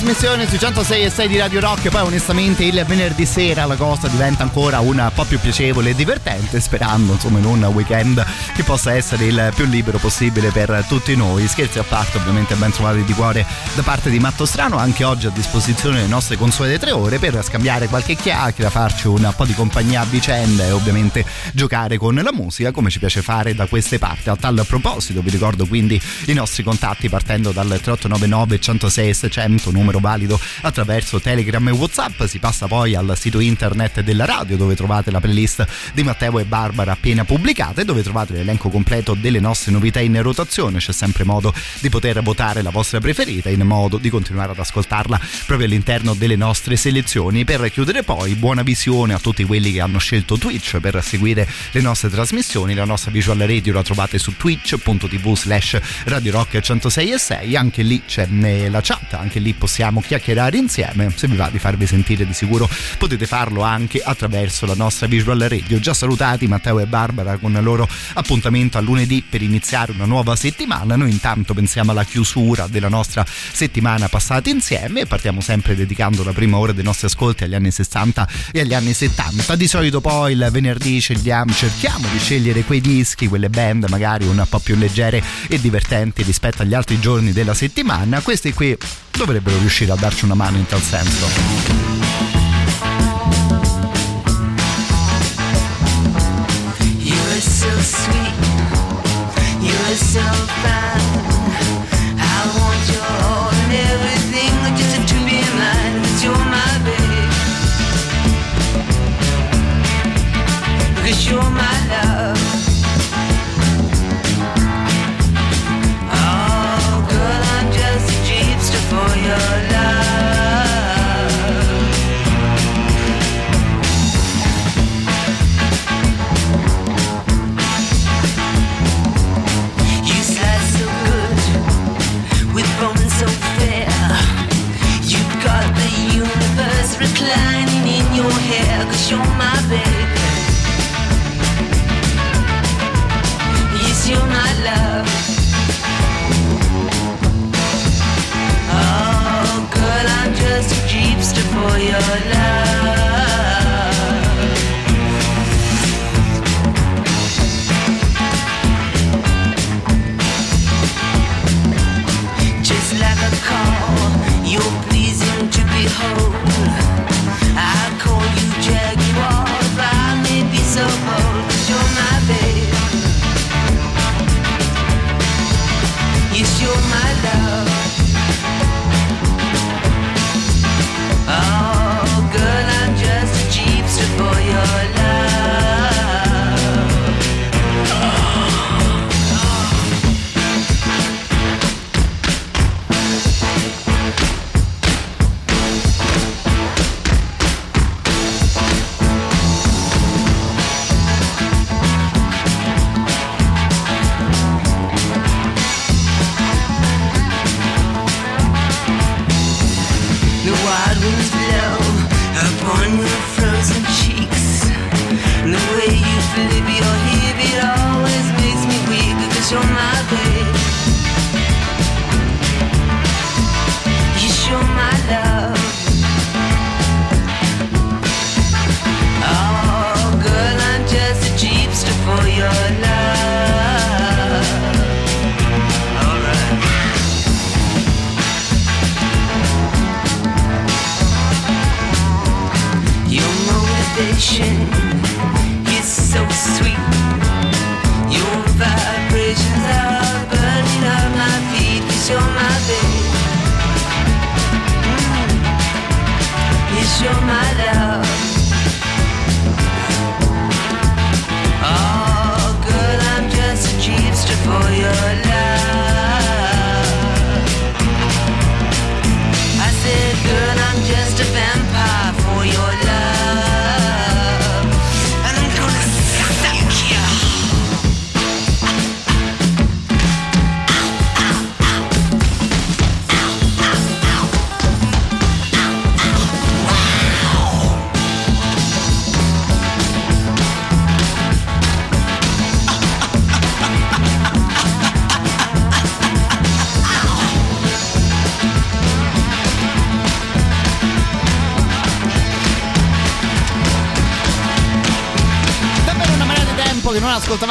Trasmissione sui 106 e 6 di Radio Rock. Poi onestamente il venerdì sera la cosa diventa ancora un po' più piacevole e divertente sperando insomma in un weekend che possa essere il più libero possibile per tutti noi scherzi a parte ovviamente ben trovati di cuore da parte di Matto Strano anche oggi a disposizione le nostre consuete tre ore per scambiare qualche chiacchiera farci un po' di compagnia a vicenda e ovviamente giocare con la musica come ci piace fare da queste parti a tal proposito vi ricordo quindi i nostri contatti partendo dal 3899 106 600 numero valido attraverso Telegram e Whatsapp. Si passa poi al sito internet della radio dove trovate la playlist di Matteo e Barbara appena pubblicata e dove trovate l'elenco completo delle nostre novità in rotazione. C'è sempre modo di poter votare la vostra preferita in modo di continuare ad ascoltarla proprio all'interno delle nostre selezioni. Per chiudere poi buona visione a tutti quelli che hanno scelto Twitch per seguire le nostre trasmissioni. La nostra visual radio la trovate su twitch.tv slash Radio Rock 106 e 6. Anche lì c'è la chat, anche lì possiamo chiacchierare insieme. Se vi va di farvi sentire di sicuro potete farlo anche attraverso la nostra visual radio. Già salutati Matteo e Barbara con loro appuntamento a lunedì per iniziare una nuova settimana. Noi intanto pensiamo alla chiusura della nostra settimana passata insieme e partiamo sempre dedicando la prima ora dei nostri ascolti agli anni 60 e agli anni 70. Di solito poi il venerdì cerchiamo di scegliere quei dischi, quelle band magari un po' più leggere e divertenti rispetto agli altri giorni della settimana. Questi qui dovrebbero riuscire a darci una mano in tal senso. You're so you're my baby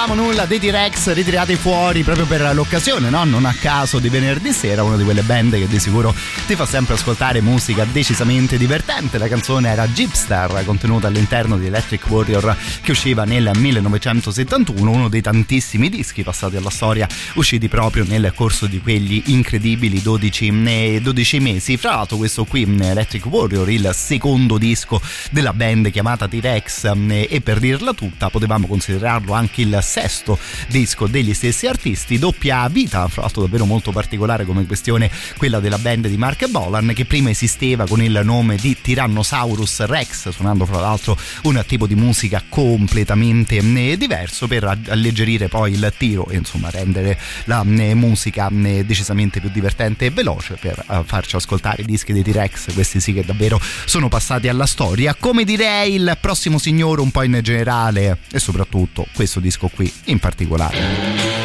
ascoltavamo nulla dei T-Rex ritirati fuori proprio per l'occasione, no? Non a caso di venerdì sera, una di quelle band che di sicuro ti fa sempre ascoltare musica decisamente divertente. La canzone era Jeepstar, contenuta all'interno di Electric Warrior che usciva nel 1971, uno dei tantissimi dischi passati alla storia usciti proprio nel corso di quegli incredibili 12, 12 eh, mesi. Fra l'altro questo qui, Electric Warrior, il secondo disco della band chiamata T-Rex eh, e per dirla tutta potevamo considerarlo anche il sesto disco degli stessi artisti, doppia vita, fra l'altro davvero molto particolare come questione quella della band di Mark Bolan che prima esisteva con il nome di Tyrannosaurus Rex, suonando fra l'altro un tipo di musica completamente eh, diverso per alleggerire poi il tiro e insomma rendere la eh, musica eh, decisamente più divertente e veloce per farci ascoltare i dischi dei T-Rex, questi sì che davvero sono passati alla storia. Come direi il prossimo signore un po' in generale e soprattutto questo disco qui in particolare.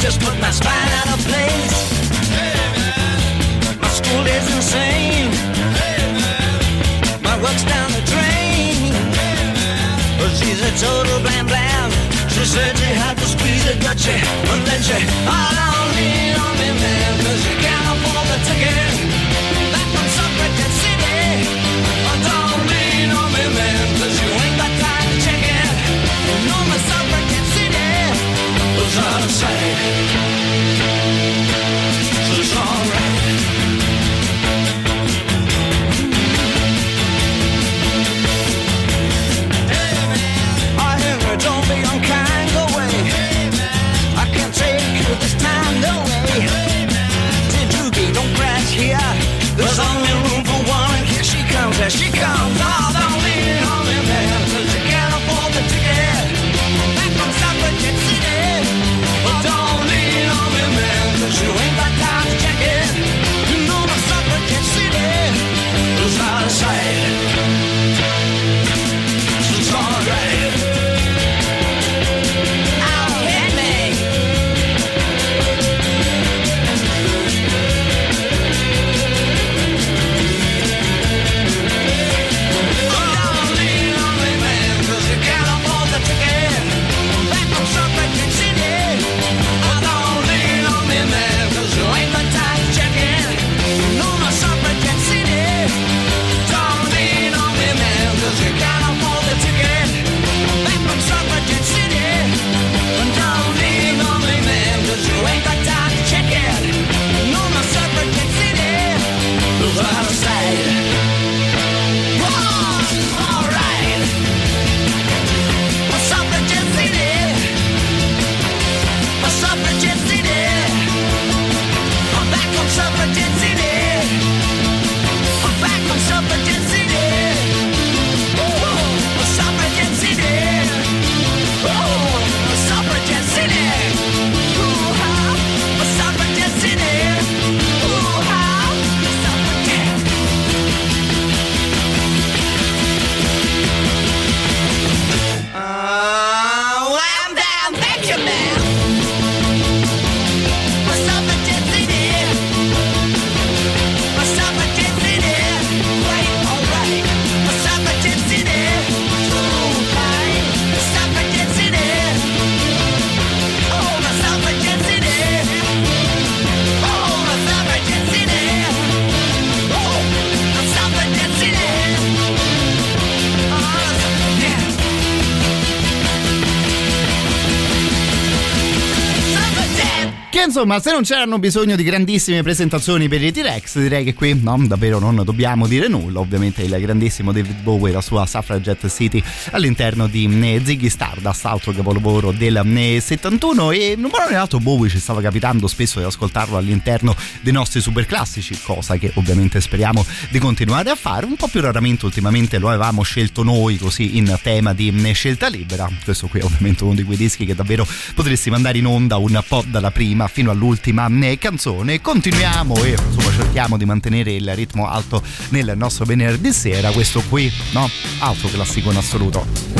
just put my spine out of place. Total blam blam. She said she had to squeeze it, but she wouldn't let you all on lean on me, man. Cause you can't afford the ticket. Insomma, se non c'erano bisogno di grandissime presentazioni per i T-Rex, direi che qui no, davvero non dobbiamo dire nulla. Ovviamente il grandissimo David Bowie, la sua Suffragette City all'interno di eh, Ziggy Stardust, altro capolavoro del 71 eh, e non parlo altro Bowie ci stava capitando spesso di ascoltarlo all'interno dei nostri super classici, cosa che ovviamente speriamo di continuare a fare. Un po' più raramente ultimamente lo avevamo scelto noi così in tema di eh, scelta libera. Questo qui è ovviamente uno di quei dischi che davvero potresti mandare in onda un po' dalla prima fino all'ultima eh, canzone. Continuiamo e insomma cerchiamo di mantenere il ritmo alto nel nostro venerdì sera. Questo qui, no? Altro classico in assoluto.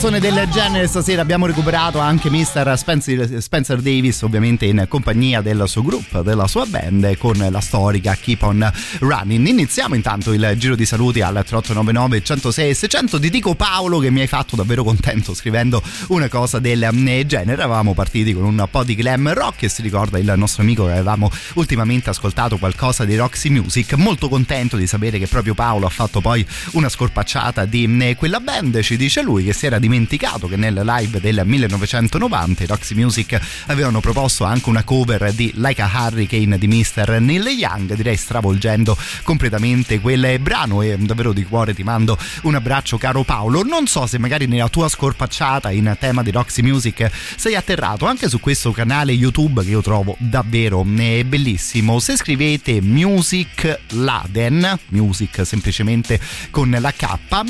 Canzone del genere stasera. Abbiamo recuperato anche Mr. Spencer, Spencer, Davis ovviamente in compagnia del suo gruppo, della sua band con la storica Keep On Running. Iniziamo intanto il giro di saluti al 3899 106 600 ti dico Paolo che mi hai fatto davvero contento scrivendo una cosa del genere. Eravamo partiti con un po' di glam rock e si ricorda il nostro amico che avevamo ultimamente ascoltato qualcosa di Roxy Music. Molto contento di sapere che proprio Paolo ha fatto poi una scorpacciata di quella band. Ci dice lui che si era dimenticato che nel live del 1990 i Roxy Music avevano proposto anche una cover di Like a Hurricane di Mr. Neil Young, direi stravolgendo completamente quel brano e davvero di cuore ti mando un abbraccio caro Paolo. Non so se magari nella tua scorpacciata in tema di Roxy Music sei atterrato anche su questo canale YouTube che io trovo davvero eh, bellissimo. Se scrivete Music Laden, music semplicemente con la K,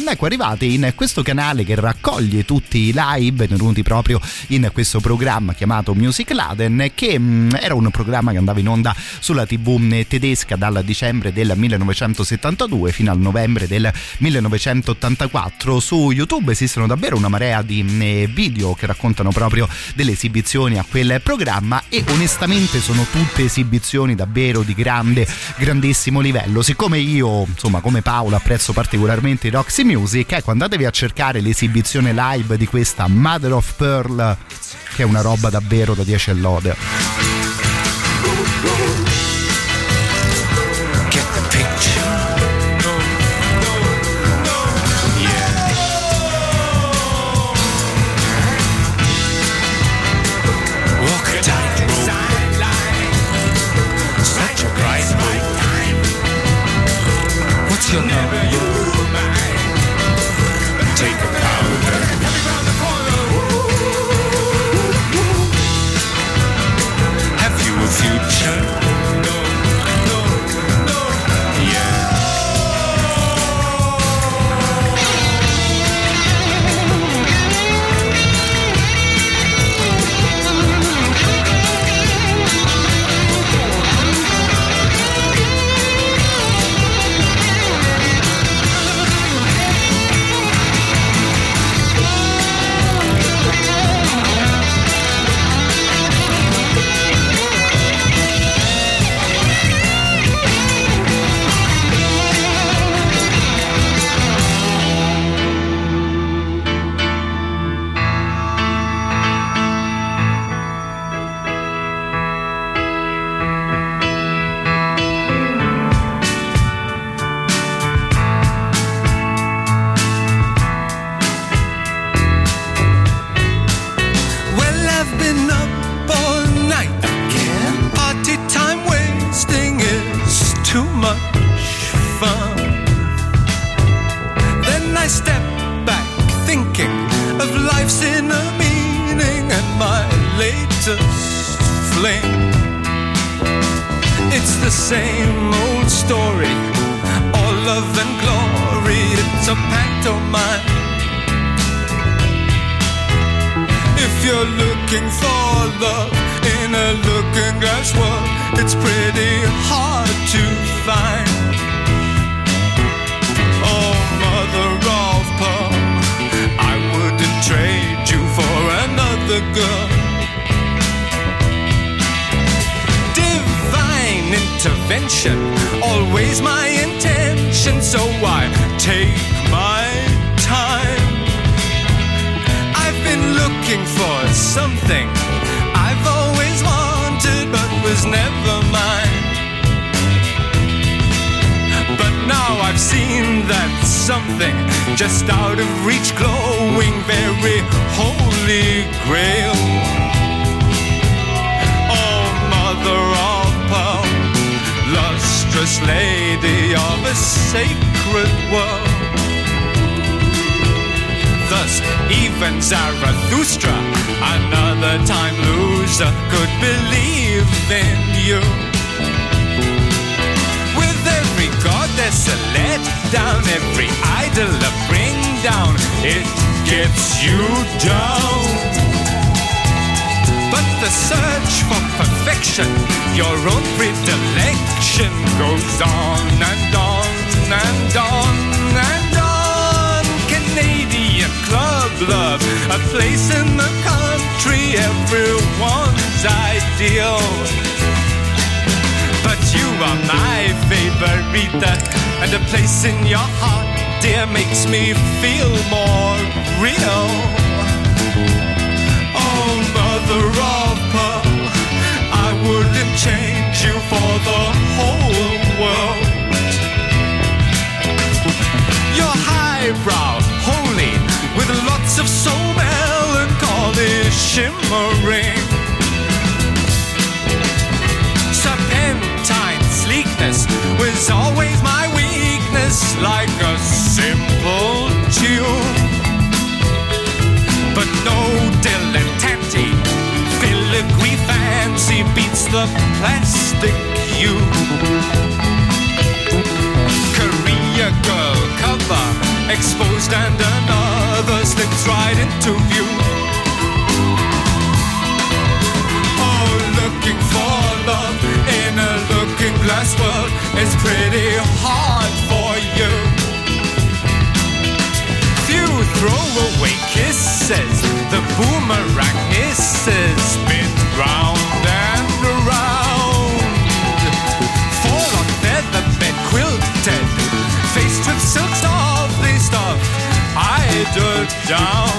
ecco arrivate in questo canale che raccoglie raccoglie tutti i live venuti proprio in questo programma chiamato Music Laden che mm, era un programma che andava in onda sulla tv mm, tedesca dal dicembre del 1972 fino al novembre del 1984 su YouTube esistono davvero una marea di mm, video che raccontano proprio delle esibizioni a quel programma e onestamente sono tutte esibizioni davvero di grande grandissimo livello. Siccome io insomma come Paolo apprezzo particolarmente i Roxy Music ecco andatevi a cercare l'esibizione live di questa Mother of Pearl che è una roba davvero da 10 lode. Highbrow, holy, with lots of soul melancholy shimmering. Serpentine sleekness was always my weakness, like a simple tune. But no dilettante, filigree fancy beats the plastic you. Exposed and another slips right into view. Oh, looking for love in a looking glass world is pretty hard for you. Few throwaway kisses, the boomerang hisses, spin round eider down.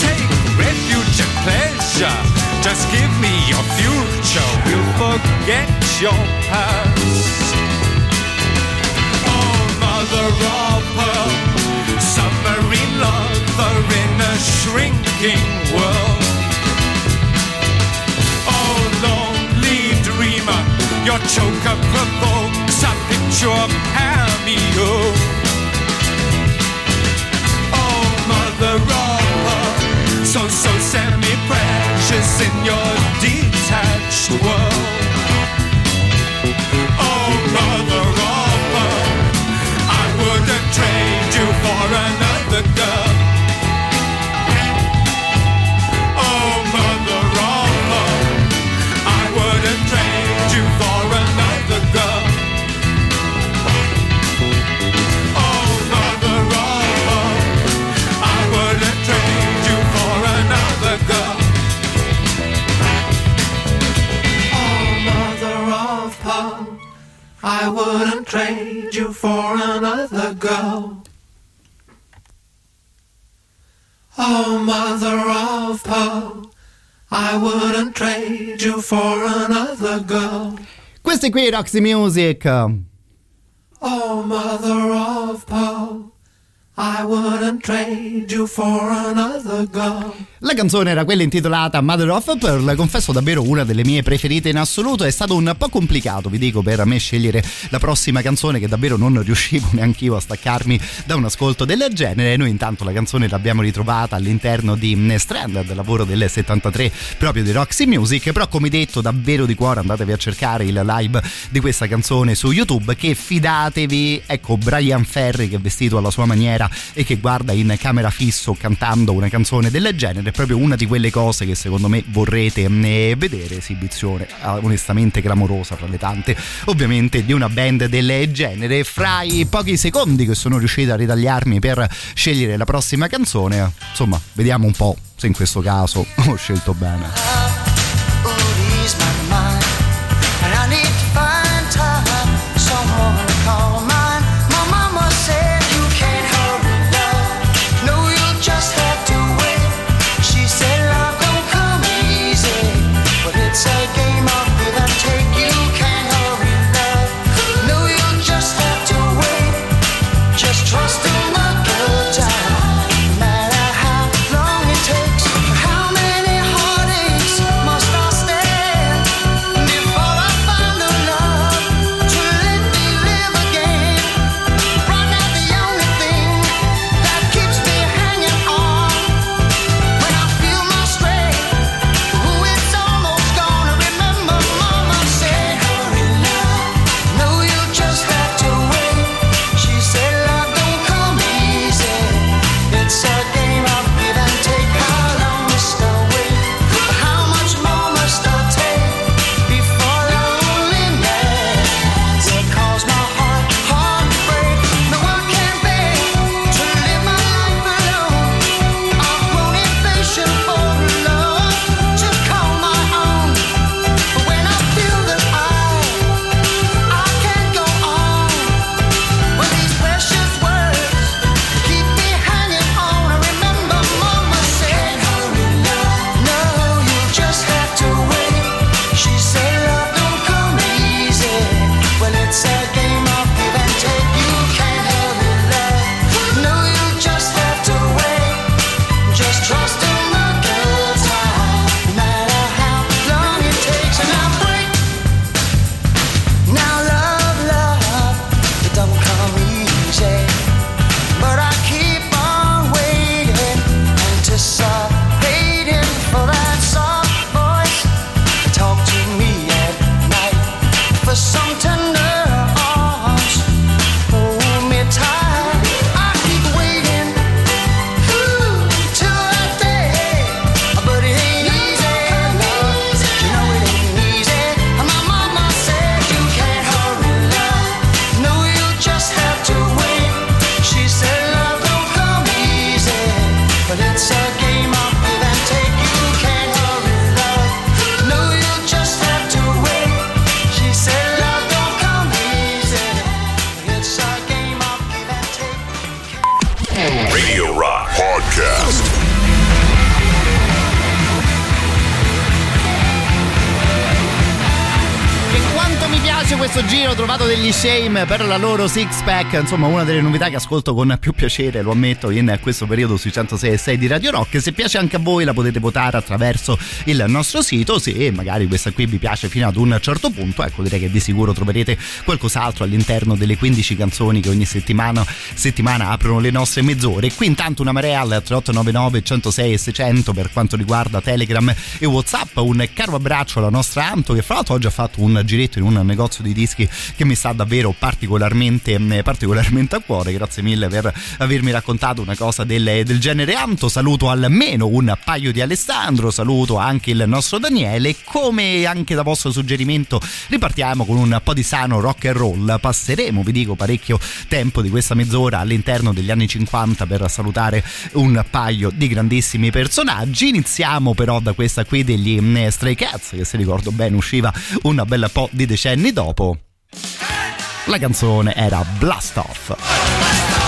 Take refuge and pleasure, just give me your future, we'll forget your past. Oh, mother of pearl, submarine lover in a shrinking world. Oh, lonely dreamer, your choker provokes a picture of cameo. Of so, so semi-precious in your detached world. Oh, mother of I wouldn't trade you for another girl. Wouldn't trade you for another girl. Oh, mother of pearl, I wouldn't trade you for another girl. Questi qui Roxy Music. Oh, mother of pearl, I wouldn't trade you for another girl. La canzone era quella intitolata Mother of Pearl, confesso davvero una delle mie preferite in assoluto, è stato un po' complicato, vi dico, per me scegliere la prossima canzone che davvero non riuscivo neanche io a staccarmi da un ascolto del genere. Noi intanto la canzone l'abbiamo ritrovata all'interno di Stranded, lavoro del 73 proprio di Roxy Music, però come detto davvero di cuore andatevi a cercare il live di questa canzone su YouTube che fidatevi, ecco Brian Ferry che è vestito alla sua maniera e che guarda in camera fisso cantando una canzone del genere proprio una di quelle cose che secondo me vorrete eh, vedere, esibizione ah, onestamente clamorosa fra le tante ovviamente di una band del genere. Fra i pochi secondi che sono riuscito a ritagliarmi per scegliere la prossima canzone, insomma, vediamo un po' se in questo caso ho scelto bene. Per la loro six pack, insomma una delle novità che ascolto con più piacere, lo ammetto, in questo periodo sui 106 di Radio Rock. Se piace anche a voi la potete votare attraverso il nostro sito, se magari questa qui vi piace fino ad un certo punto, ecco direi che di sicuro troverete qualcos'altro all'interno delle 15 canzoni che ogni settimana, settimana aprono le nostre mezz'ore. Qui intanto una marea al 3899 106 e 600 per quanto riguarda Telegram e Whatsapp, un caro abbraccio alla nostra Anto che fra l'altro oggi ha fatto un giretto in un negozio di dischi che mi sta davvero davvero particolarmente, mm, particolarmente a cuore. Grazie mille per avermi raccontato una cosa del, del genere Anto. Saluto almeno un paio di Alessandro, saluto anche il nostro Daniele. Come anche da vostro suggerimento, ripartiamo con un po' di sano rock and roll. Passeremo, vi dico, parecchio tempo di questa mezz'ora all'interno degli anni 50 per salutare un paio di grandissimi personaggi. Iniziamo però da questa qui degli mm, Stray Cats, che se ricordo bene usciva un bel po' di decenni dopo. La canzone era Blast Off.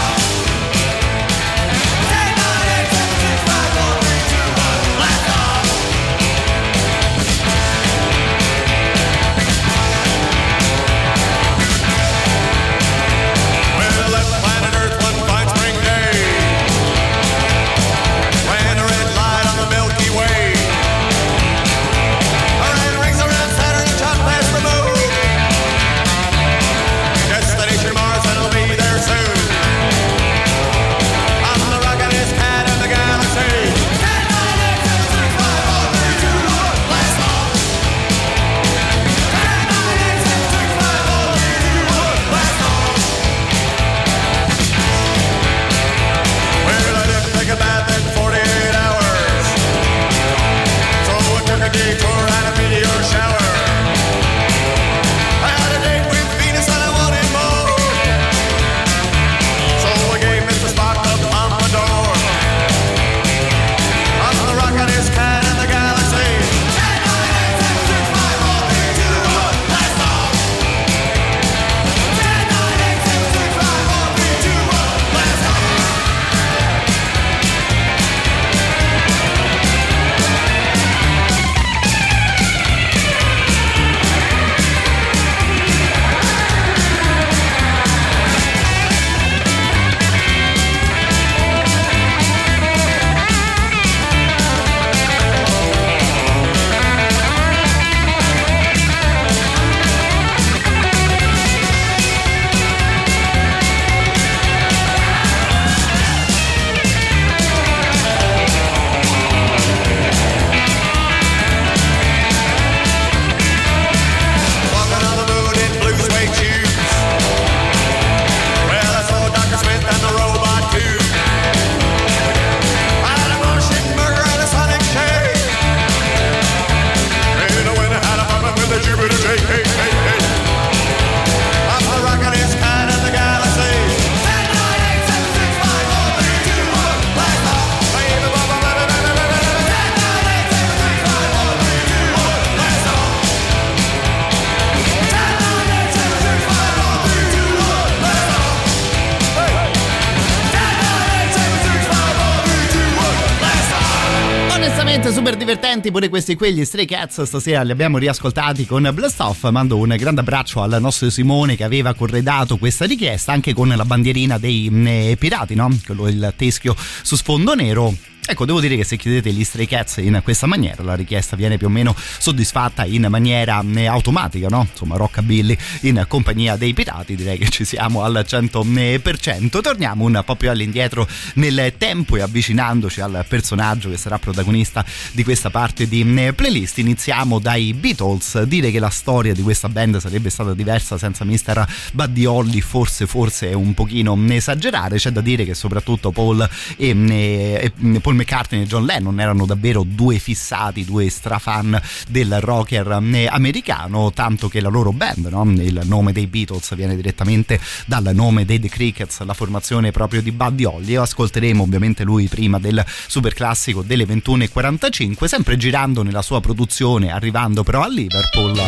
Divertenti pure questi qui, gli Stray Cats. Stasera li abbiamo riascoltati con Blast Off. Mando un grande abbraccio al nostro Simone che aveva corredato questa richiesta anche con la bandierina dei eh, pirati, no? Quello il teschio su sfondo nero Ecco, devo dire che se chiedete gli Stray Cats in questa maniera, la richiesta viene più o meno soddisfatta in maniera eh, automatica, no? Insomma, Rockabilly in compagnia dei pirati, direi che ci siamo al 100%. Torniamo un po' più all'indietro nel tempo e avvicinandoci al personaggio che sarà protagonista di questa parte di eh, playlist. Iniziamo dai Beatles. Dire che la storia di questa band sarebbe stata diversa senza Mr. Buddy Holly, forse, forse è un pochino esagerare. C'è da dire che soprattutto Paul e, e, e Paul McCartney e John Lennon erano davvero due fissati, due strafan del rocker eh, americano, tanto che la loro band, no? il nome dei Beatles viene direttamente dal nome dei The Crickets, la formazione proprio di Buddy Holly. Ascolteremo ovviamente lui prima del super classico delle 21.45, sempre girando nella sua produzione, arrivando però a Liverpool.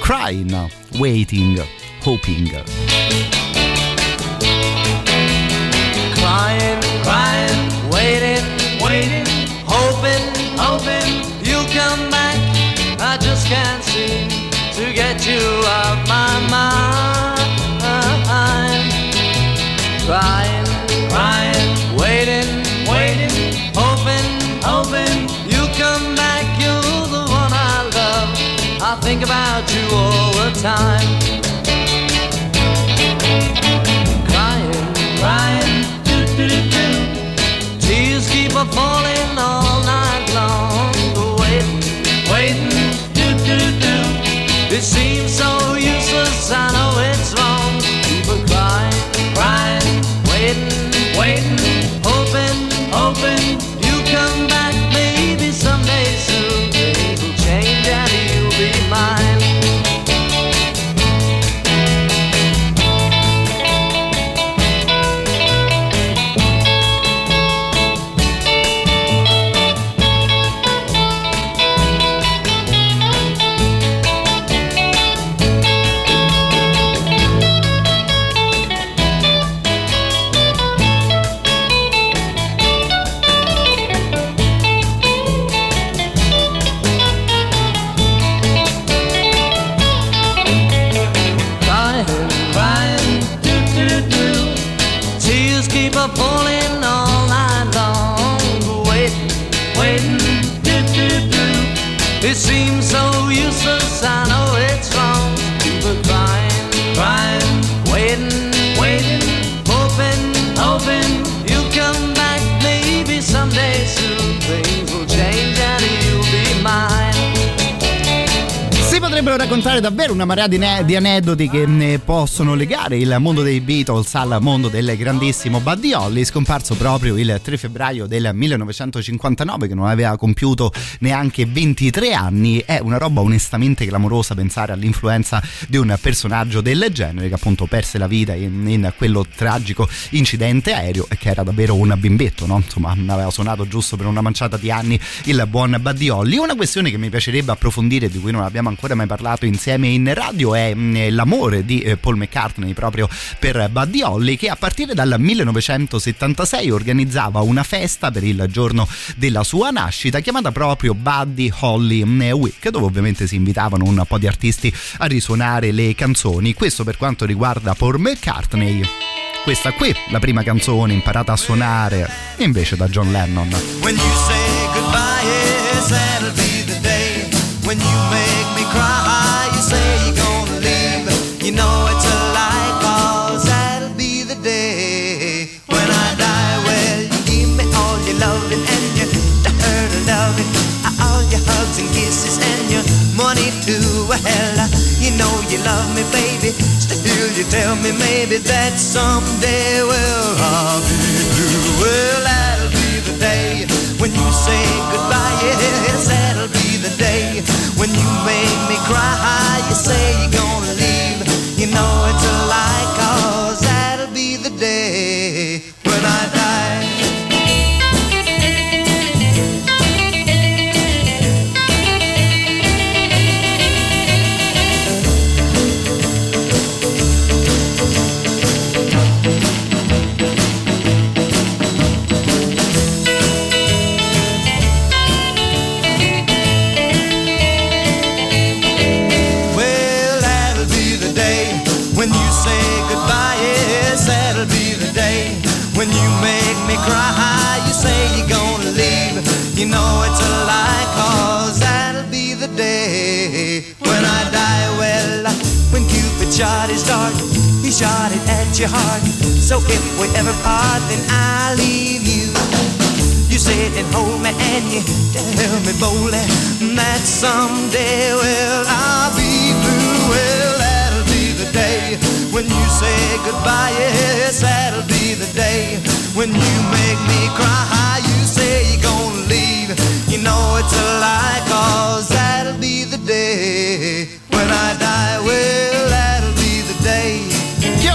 Crying, Waiting, Hoping. Crying, crying, hoping, you'll come back. I just can't seem to get you off my mind. Crying, crying, waiting, waiting, hoping, hoping you'll come back. You're the one I love. I think about you all the time. Crying, crying, do do do do keep a falling seems so useless. I Potrebbero raccontare davvero una marea di, ne- di aneddoti che ne possono legare il mondo dei Beatles al mondo del grandissimo Buddy Holly, scomparso proprio il 3 febbraio del 1959, che non aveva compiuto neanche 23 anni. È una roba onestamente clamorosa pensare all'influenza di un personaggio del genere che appunto perse la vita in, in quello tragico incidente aereo e che era davvero un bimbetto, no? Insomma, aveva suonato giusto per una manciata di anni il buon Buddy Holly. Una questione che mi piacerebbe approfondire, di cui non abbiamo ancora mai parlato insieme in radio è mm, l'amore di eh, Paul McCartney proprio per Buddy Holly che a partire dal 1976 organizzava una festa per il giorno della sua nascita chiamata proprio Buddy Holly mm, Week dove ovviamente si invitavano un po' di artisti a risuonare le canzoni questo per quanto riguarda Paul McCartney questa qui, la prima canzone imparata a suonare invece da John Lennon. When you say goodbye, yes, that'll be the day. When you make me cry, you say you're gonna leave. You know it's a lie, cause that'll be the day. When I die, well, you give me all your loving and your loving. All your hugs and kisses and your money too. You know you love me, baby. Still, you tell me maybe that someday, well, I'll be blue. Well, that'll be the day when you say goodbye. Yes, that'll be the day when you make me cry. You say you're gonna leave. You know it's a lie, cause shot his dart, he shot it at your heart. So if we ever part, then I leave you. You sit and hold me and you tell me boldly that someday, well, I'll be blue. Well, that'll be the day when you say goodbye. Yes, that'll be the day when you make me cry. You say you're gonna leave. You know it's a lie, cause that'll be the day when I die. Well,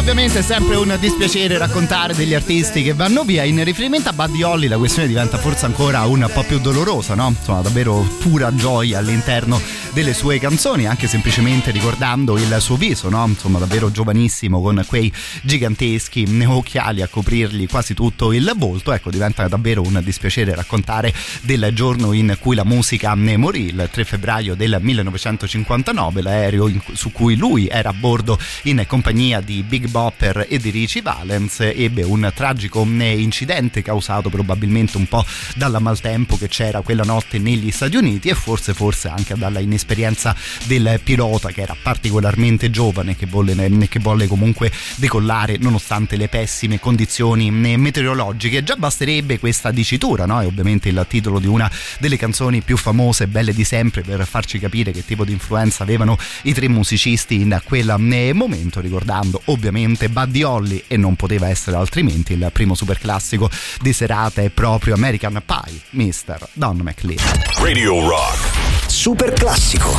ovviamente è sempre un dispiacere raccontare degli artisti che vanno via. In riferimento a Buddy Holly la questione diventa forse ancora un po' più dolorosa, no? Insomma, davvero pura gioia all'interno delle sue canzoni, anche semplicemente ricordando il suo viso, no? Insomma, davvero giovanissimo con quei giganteschi occhiali a coprirgli quasi tutto il volto. Ecco, diventa davvero un dispiacere raccontare del giorno in cui la musica ne morì, il 3 febbraio del 1959, l'aereo su cui lui era a bordo in compagnia di Big Bopper e di Richie Valens ebbe un tragico incidente causato probabilmente un po' dal maltempo che c'era quella notte negli Stati Uniti e forse forse anche dalla inesperienza del pilota che era particolarmente giovane che volle, che volle comunque decollare nonostante le pessime condizioni eh, meteorologiche già basterebbe questa dicitura no? e ovviamente il titolo di una delle canzoni più famose e belle di sempre per farci capire che tipo di influenza avevano i tre musicisti in quel eh, momento ricordando ovviamente Buddy Holly e non poteva essere altrimenti il primo super classico di serata è proprio American Pie Mr. Don McLean Radio Rock. Super classico.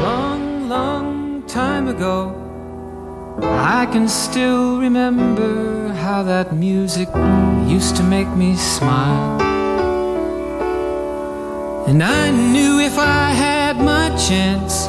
long, long time ago. I can still remember how that music used to make me smile. And I knew if I had my chance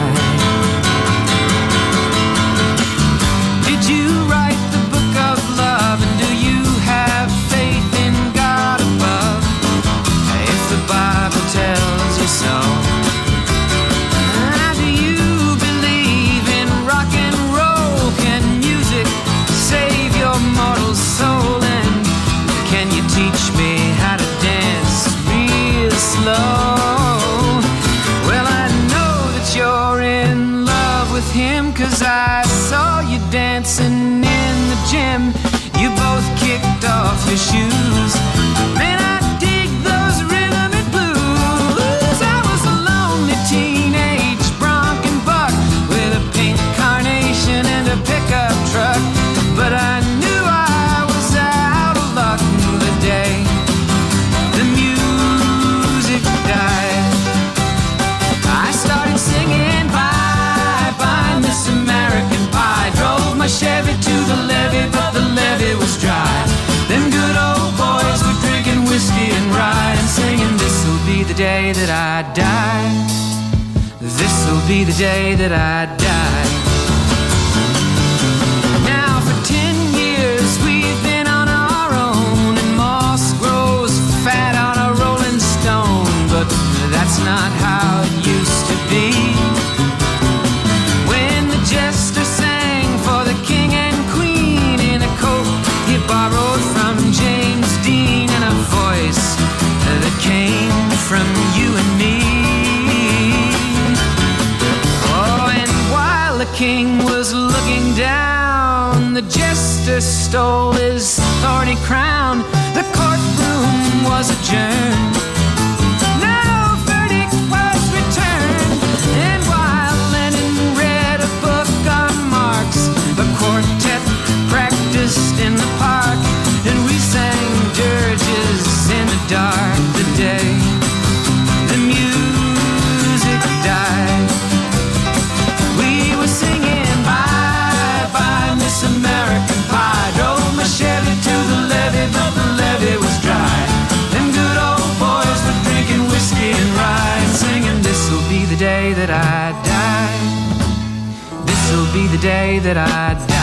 Be the day that I die. Now for ten years we've been on our own, and moss grows fat on a rolling stone. But that's not how it used to be. When the jester sang for the king and queen in a coat he borrowed from James Dean and a voice that came from king was looking down. The jester stole his thorny crown. The courtroom was adjourned. No verdict was returned. And while Lenin read a book on Marx, quartet practiced in the park, and we sang dirges in the dark. Day that I die.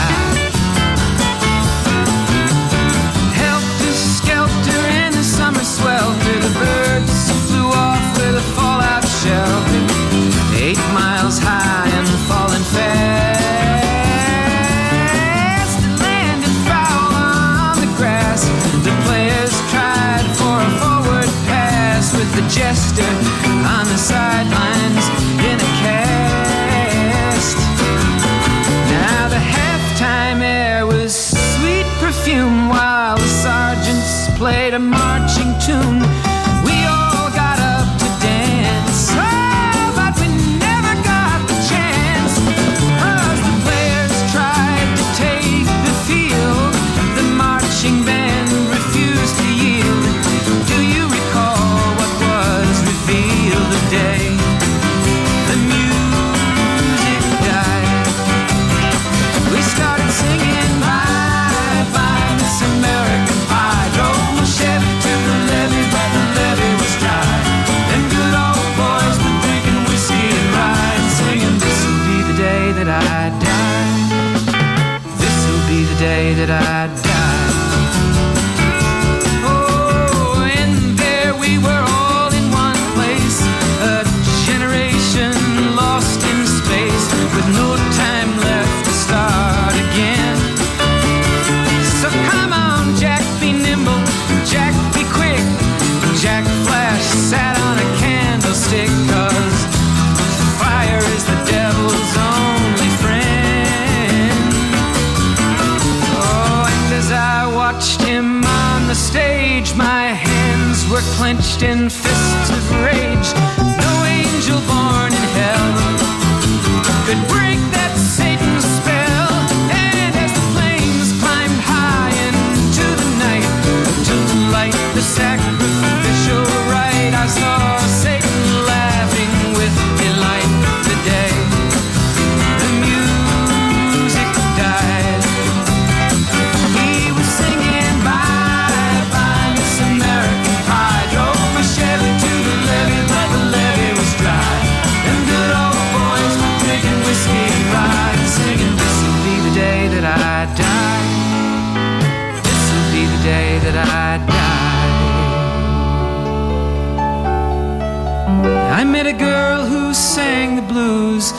Met a girl who sang the blues,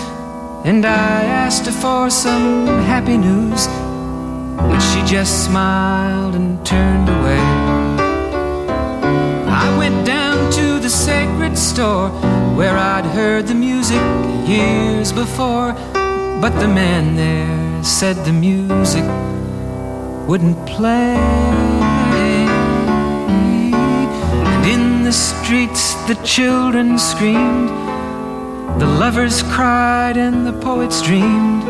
and I asked her for some happy news. But she just smiled and turned away. I went down to the sacred store where I'd heard the music years before. But the man there said the music wouldn't play. The streets the children screamed, the lovers cried, and the poets dreamed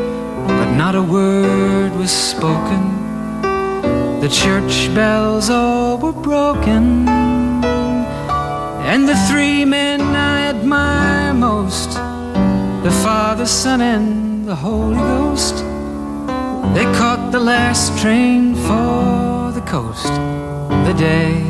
but not a word was spoken. The church bells all were broken, and the three men I admire most the Father, Son, and the Holy Ghost. They caught the last train for the coast the day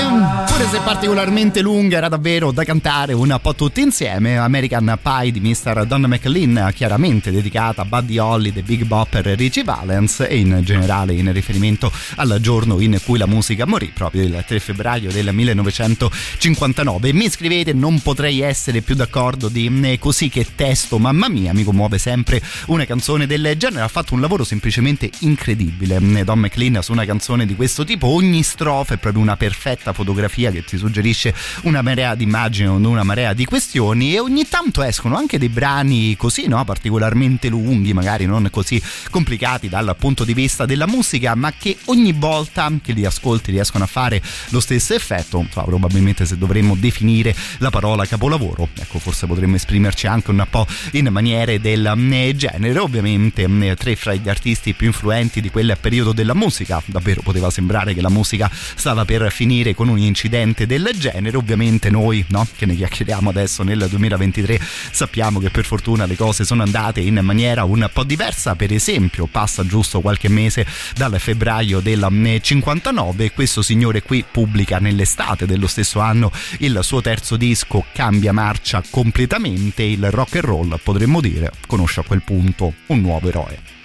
Questa qui, pure se particolarmente lunga, era davvero da cantare un po' tutti insieme. American Pie di Mr. Don McLean, chiaramente dedicata a Buddy Holly, The Big Bopper e Richie Valens e in generale in riferimento al giorno in cui la musica morì, proprio il 3 febbraio del 1959. Mi scrivete, non potrei essere più d'accordo di eh, così che testo, mamma mia, mi commuove sempre una canzone del genere. Ha fatto un lavoro semplicemente incredibile. Don McLean su una canzone di questo tipo, ogni strofa è proprio una perfetta fotografia che ti suggerisce una marea di immagini, una marea di questioni e ogni tanto escono anche dei brani così, no? particolarmente lunghi, magari non così complicati dal punto di vista della musica, ma che ogni volta che li ascolti riescono a fare lo stesso effetto. So, probabilmente se dovremmo definire la parola capolavoro, ecco, forse potremmo esprimerci anche un po' in maniere del eh, genere. Ovviamente eh, tre fra gli artisti più influenti di quel periodo della musica, davvero poteva sembrare che la musica stava per finire con un incidente del genere. Ovviamente noi, no, che ne chiacchieriamo adesso nel 2023, sappiamo che per fortuna le cose sono andate in maniera un po' diversa. Per esempio, passa giusto qualche mese dal febbraio del 59 e questo signore qui pubblica nell'estate dello stesso anno il suo terzo disco, cambia marcia completamente, il rock and roll potremmo dire conosce a quel punto un nuovo eroe.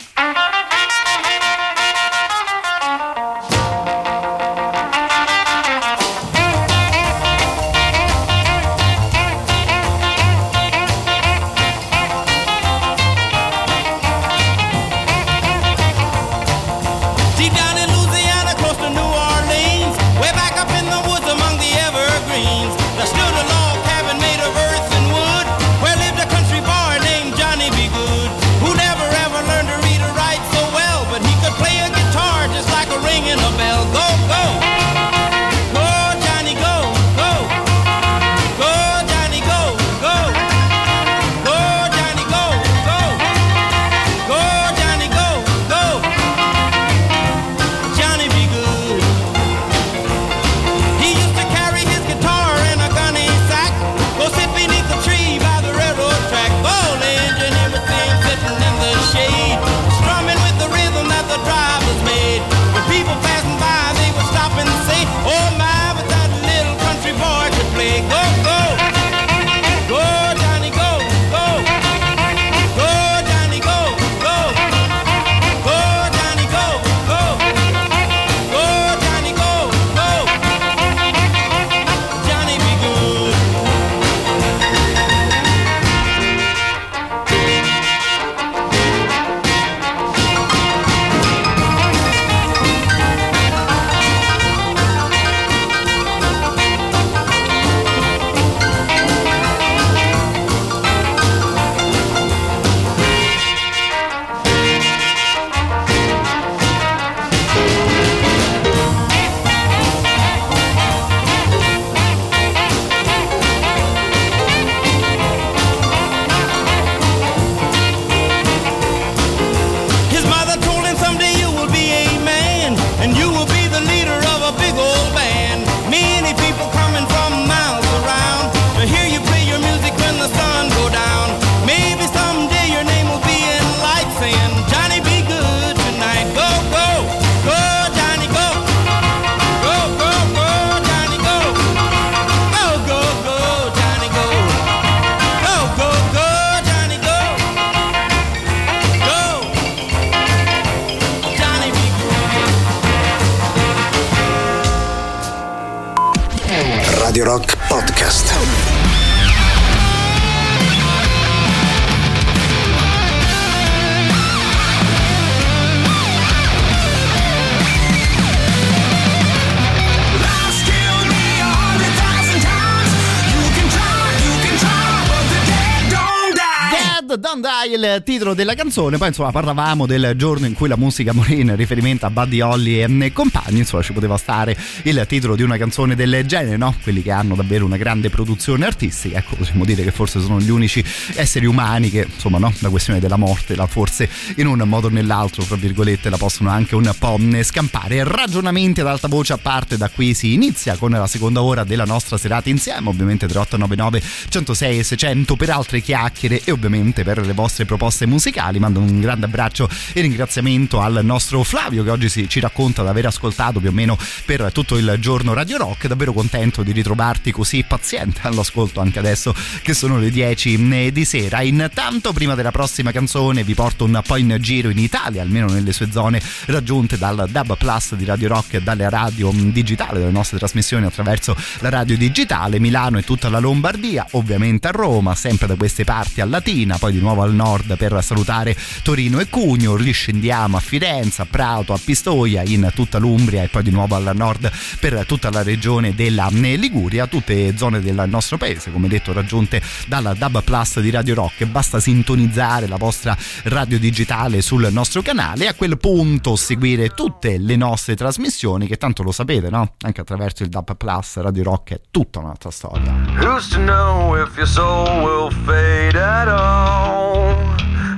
Titolo della canzone, poi insomma parlavamo del giorno in cui la musica morì in riferimento a Buddy Holly e compagni, insomma ci poteva stare il titolo di una canzone del genere, no? Quelli che hanno davvero una grande produzione artistica, ecco possiamo dire che forse sono gli unici esseri umani che insomma no? La questione della morte la forse in un modo o nell'altro, tra virgolette, la possono anche un po' scampare. Ragionamenti ad alta voce a parte, da qui si inizia con la seconda ora della nostra serata insieme, ovviamente 3899 106 e 600 per altre chiacchiere e ovviamente per le vostre proposte musicali. Mando un grande abbraccio e ringraziamento al nostro Flavio che oggi si, ci racconta di aver ascoltato più o meno per tutto il giorno Radio Rock. Davvero contento di ritrovarti così paziente all'ascolto anche adesso che sono le 10 di sera. Intanto, prima della prossima canzone, vi porto un po' in giro in Italia, almeno nelle sue zone raggiunte dal Dub Plus di Radio Rock e dalle radio digitali, dalle nostre trasmissioni attraverso la radio digitale, Milano e tutta la Lombardia, ovviamente a Roma, sempre da queste parti a Latina, poi di nuovo al nord per salutare Torino e Cugno, riscendiamo a Firenze, a Prato, a Pistoia, in tutta l'Umbria e poi di nuovo al nord per tutta la regione della Liguria, tutte zone del nostro paese, come detto, raggiunte dalla Dub Plus di Radio Rock. Basta sintonizzare la vostra radio digitale sul nostro canale e a quel punto seguire tutte le nostre trasmissioni, che tanto lo sapete, no? Anche attraverso il Dub Plus Radio Rock è tutta un'altra storia. Who's to know if your soul will fade at all?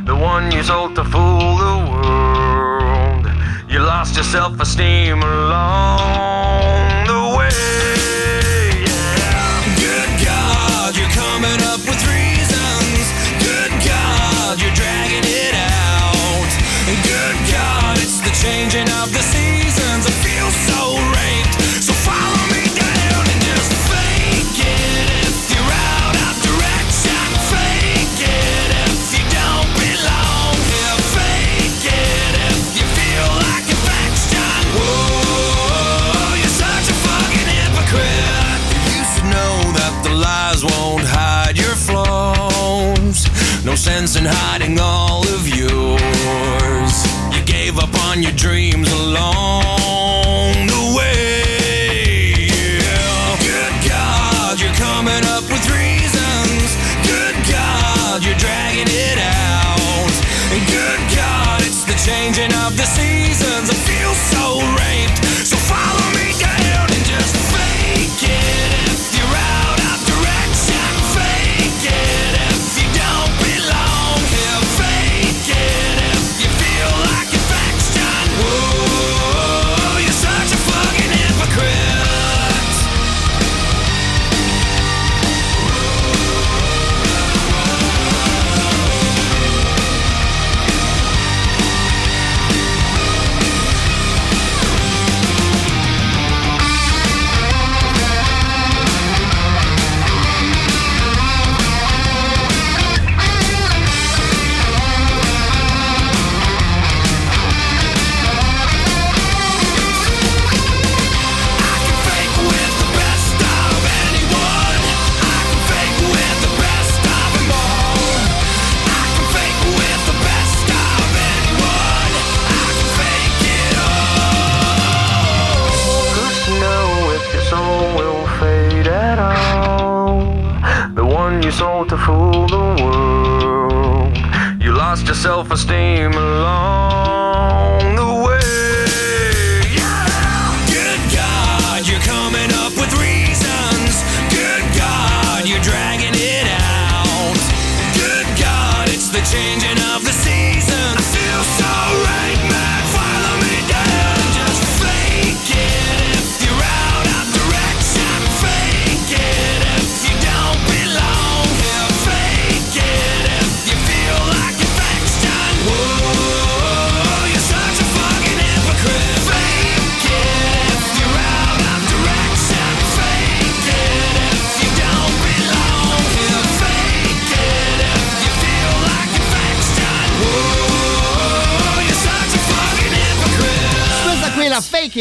The one you sold to fool the world. You lost your self esteem along the way. Sense in hiding all of yours. You gave up on your dreams along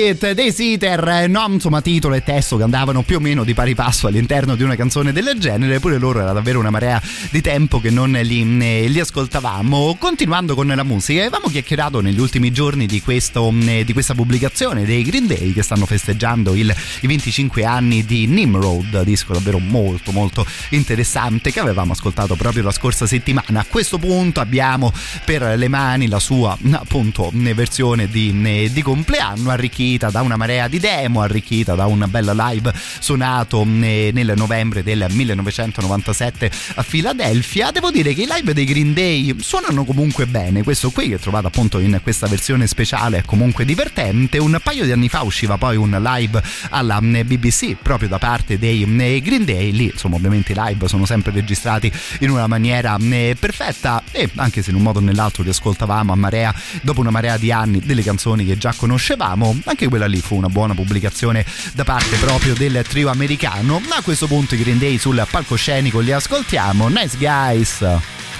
It dei Seater, no, insomma titolo e testo che andavano più o meno di pari passo all'interno di una canzone del genere, pure loro era davvero una marea di tempo che non li, li ascoltavamo. Continuando con la musica, avevamo chiacchierato negli ultimi giorni di, questo, di questa pubblicazione dei Green Day che stanno festeggiando il, i 25 anni di Nimrod, disco davvero molto molto interessante che avevamo ascoltato proprio la scorsa settimana. A questo punto abbiamo per le mani la sua appunto versione di, di compleanno arricchita da una marea di demo, arricchita da un bel live suonato nel novembre del 1997 a Filadelfia. Devo dire che i live dei Green Day suonano comunque bene. Questo qui che trovate appunto in questa versione speciale è comunque divertente. Un paio di anni fa usciva poi un live alla BBC proprio da parte dei Green Day. Lì insomma ovviamente i live sono sempre registrati in una maniera perfetta e anche se in un modo o nell'altro li ascoltavamo a marea dopo una marea di anni delle canzoni che già conoscevamo, anche quella lì fu una buona pubblicazione da parte proprio del trio americano. A questo punto i Green Day sul palcoscenico li ascoltiamo. Nice guys,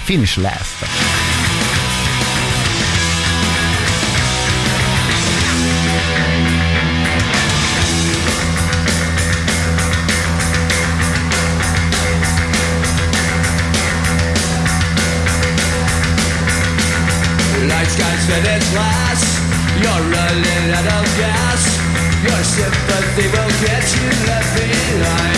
finish last. Lights, guys, finish last. You're running out of. Your sympathy will get you left behind.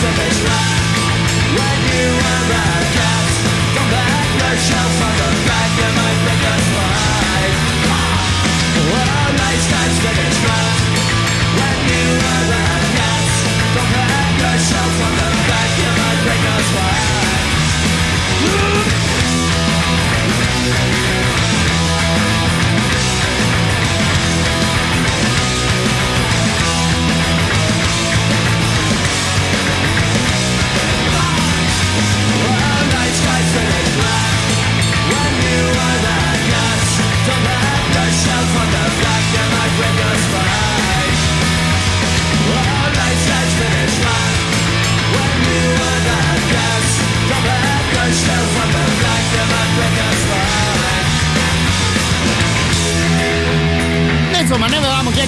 from this life. When you are yourself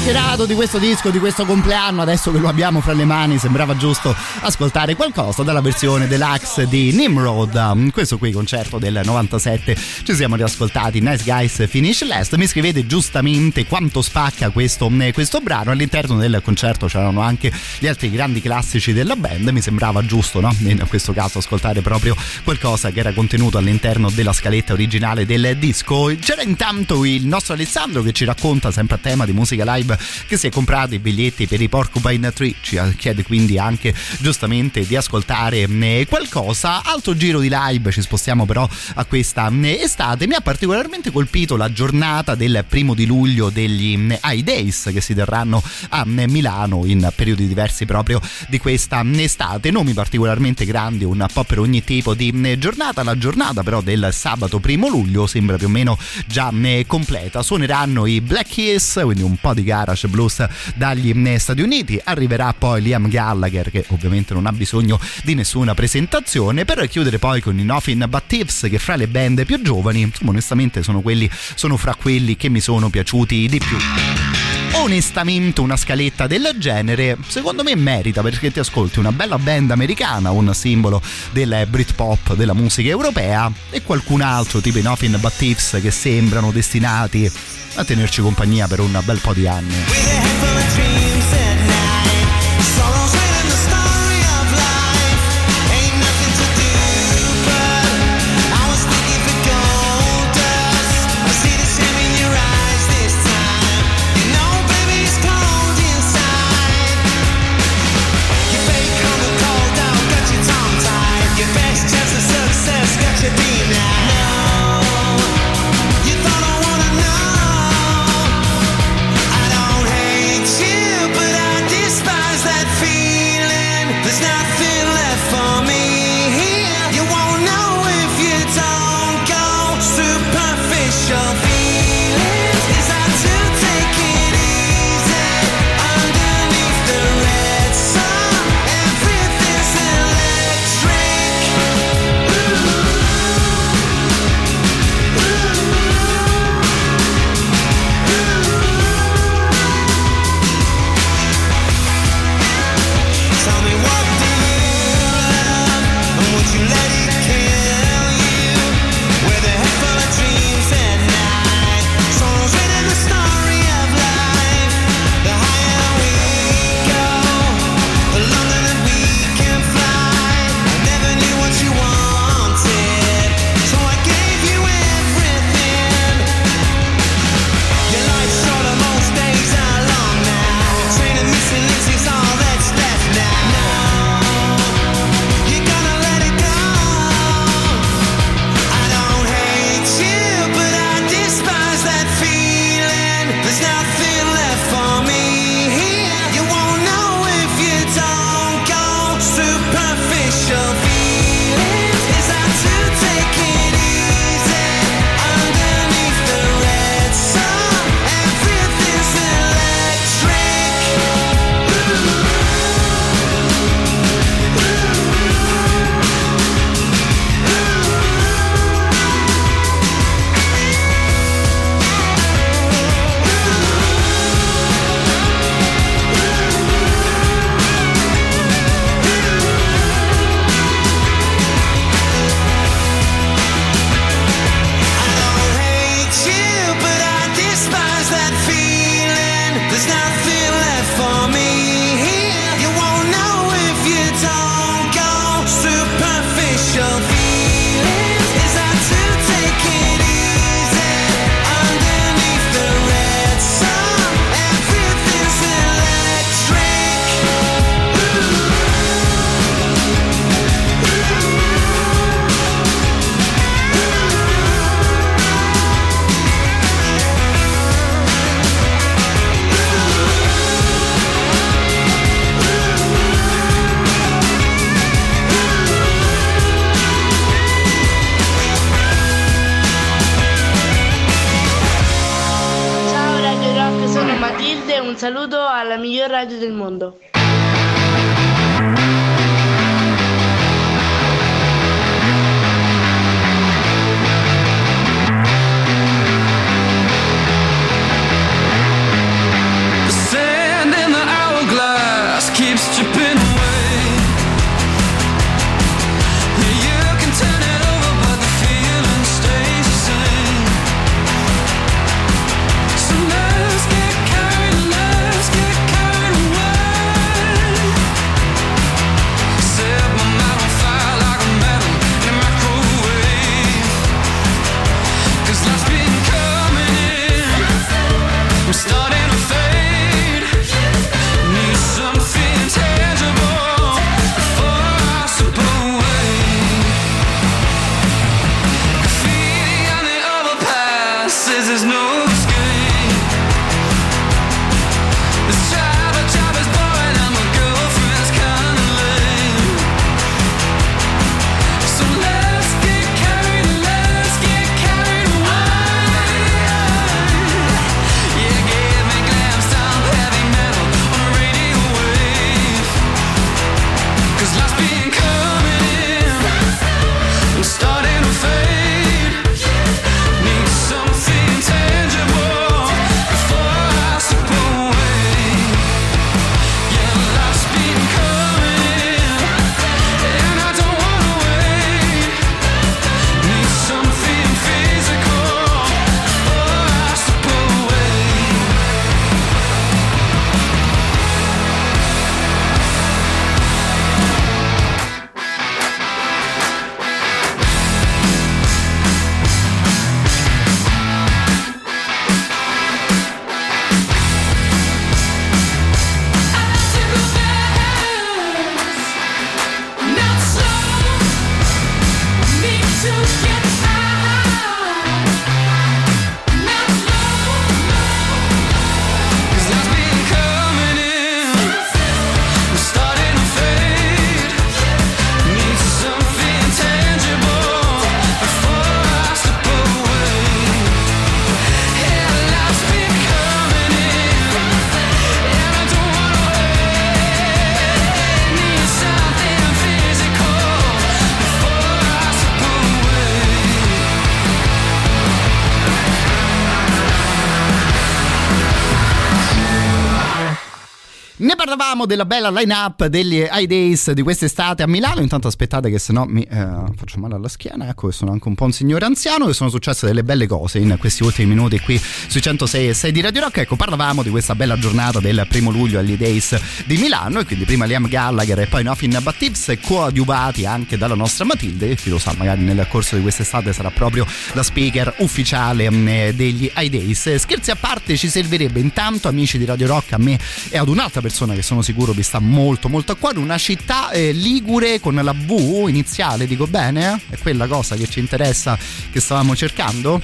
chiacchierato di questo disco, di questo compleanno, adesso che lo abbiamo fra le mani sembrava giusto ascoltare qualcosa dalla versione deluxe di Nimrod. Um, Questo qui, concerto del 97, ci siamo riascoltati Nice Guys Finish Last. Mi scrivete giustamente quanto spacca questo, eh, questo brano. All'interno del concerto c'erano anche gli altri grandi classici della band, mi sembrava giusto, no? In questo caso ascoltare proprio qualcosa che era contenuto all'interno della scaletta originale del disco. C'era intanto il nostro Alessandro che ci racconta sempre a tema di musica live che si è comprato i biglietti per i Porcupine Tree. Ci chiede quindi anche giustamente di ascoltare mm, qualcosa. Altro giro di live ci spostiamo però a questa mm, estate. Mi ha particolarmente colpito la giornata del primo di luglio degli mm, High Days che si terranno a Milano in periodi diversi proprio di questa estate. Nomi particolarmente grandi un po' per ogni tipo di giornata. La giornata però del sabato primo luglio sembra più o meno già completa. Suoneranno i Black Kiss quindi un po' di gara Garage Blues dagli mm, Stati Uniti. Arriverà poi Liam Gallagher che ovviamente non ha bisogno di nessuna presentazione per chiudere poi con i Nothing But Tips che fra le band più giovani insomma onestamente sono, quelli, sono fra quelli che mi sono piaciuti di più onestamente una scaletta del genere secondo me merita perché ti ascolti una bella band americana un simbolo del Britpop della musica europea e qualcun altro tipo i Nothing But Tips che sembrano destinati a tenerci compagnia per un bel po' di anni. Parlavamo della bella line-up degli High Days di quest'estate a Milano. Intanto aspettate che sennò mi eh, faccio male alla schiena. Ecco che sono anche un po' un signore anziano e sono successe delle belle cose in questi ultimi minuti qui sui 106 e 6 di Radio Rock. Ecco, parlavamo di questa bella giornata del primo luglio agli Days di Milano e quindi prima Liam Gallagher e poi Nothing But coadiuvati anche dalla nostra Matilde e chi lo sa magari nel corso di quest'estate sarà proprio la speaker ufficiale mh, degli High Days. Scherzi a parte ci servirebbe intanto amici di Radio Rock a me e ad un'altra persona che sono sicuro vi sta molto molto a cuore, una città eh, ligure con la V iniziale, dico bene? È quella cosa che ci interessa che stavamo cercando?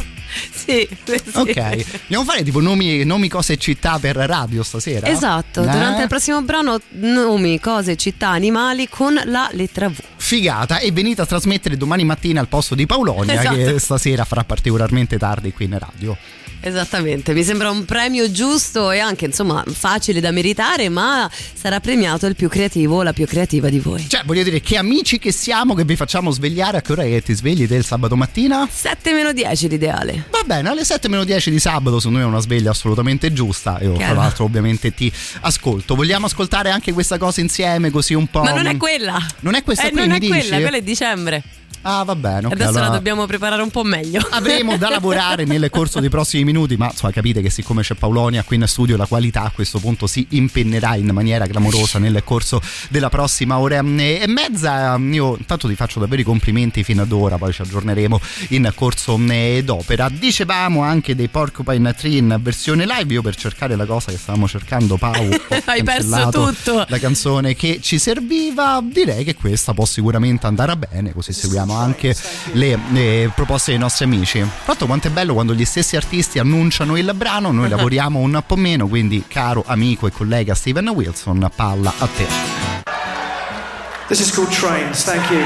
Sì, sì. Ok, andiamo a fare tipo nomi, nomi, cose e città per radio stasera? Esatto, Eh? durante il prossimo brano nomi, cose, città, animali con la lettera V. Figata e venite a trasmettere domani mattina al posto di Paolonia Esatto. che stasera farà particolarmente tardi qui in radio. Esattamente, mi sembra un premio giusto e anche insomma facile da meritare, ma sarà premiato il più creativo o la più creativa di voi. Cioè, voglio dire, che amici che siamo che vi facciamo svegliare a che ora è che ti svegli del sabato mattina? 7 meno 10 l'ideale. Va bene, alle 7 meno 10 di sabato secondo me è una sveglia assolutamente giusta. Io tra Chiaro. l'altro ovviamente ti ascolto. Vogliamo ascoltare anche questa cosa insieme così un po'? Ma non è quella. Non è questa eh, qui, non mi è dici? quella, quella è dicembre. Ah, va bene. ok, Adesso allora la dobbiamo preparare un po' meglio. Avremo da lavorare nel corso dei prossimi minuti, ma insomma capite che siccome c'è Paolonia qui in studio la qualità a questo punto si impennerà in maniera clamorosa nel corso della prossima ora e mezza. Io intanto ti faccio davvero i complimenti fino ad ora, poi ci aggiorneremo in corso eh, d'opera. Dicevamo anche dei Porcupine Tree in versione live, io per cercare la cosa che stavamo cercando Pau ho Hai perso tutto. la canzone che ci serviva, direi che questa può sicuramente andare bene, così seguiamo anche le, le proposte dei nostri amici. L'altro quanto è bello quando gli stessi artisti annunciano il brano, noi lavoriamo un po' meno, quindi caro amico e collega Steven Wilson, palla a te. This is called Trains. Thank you.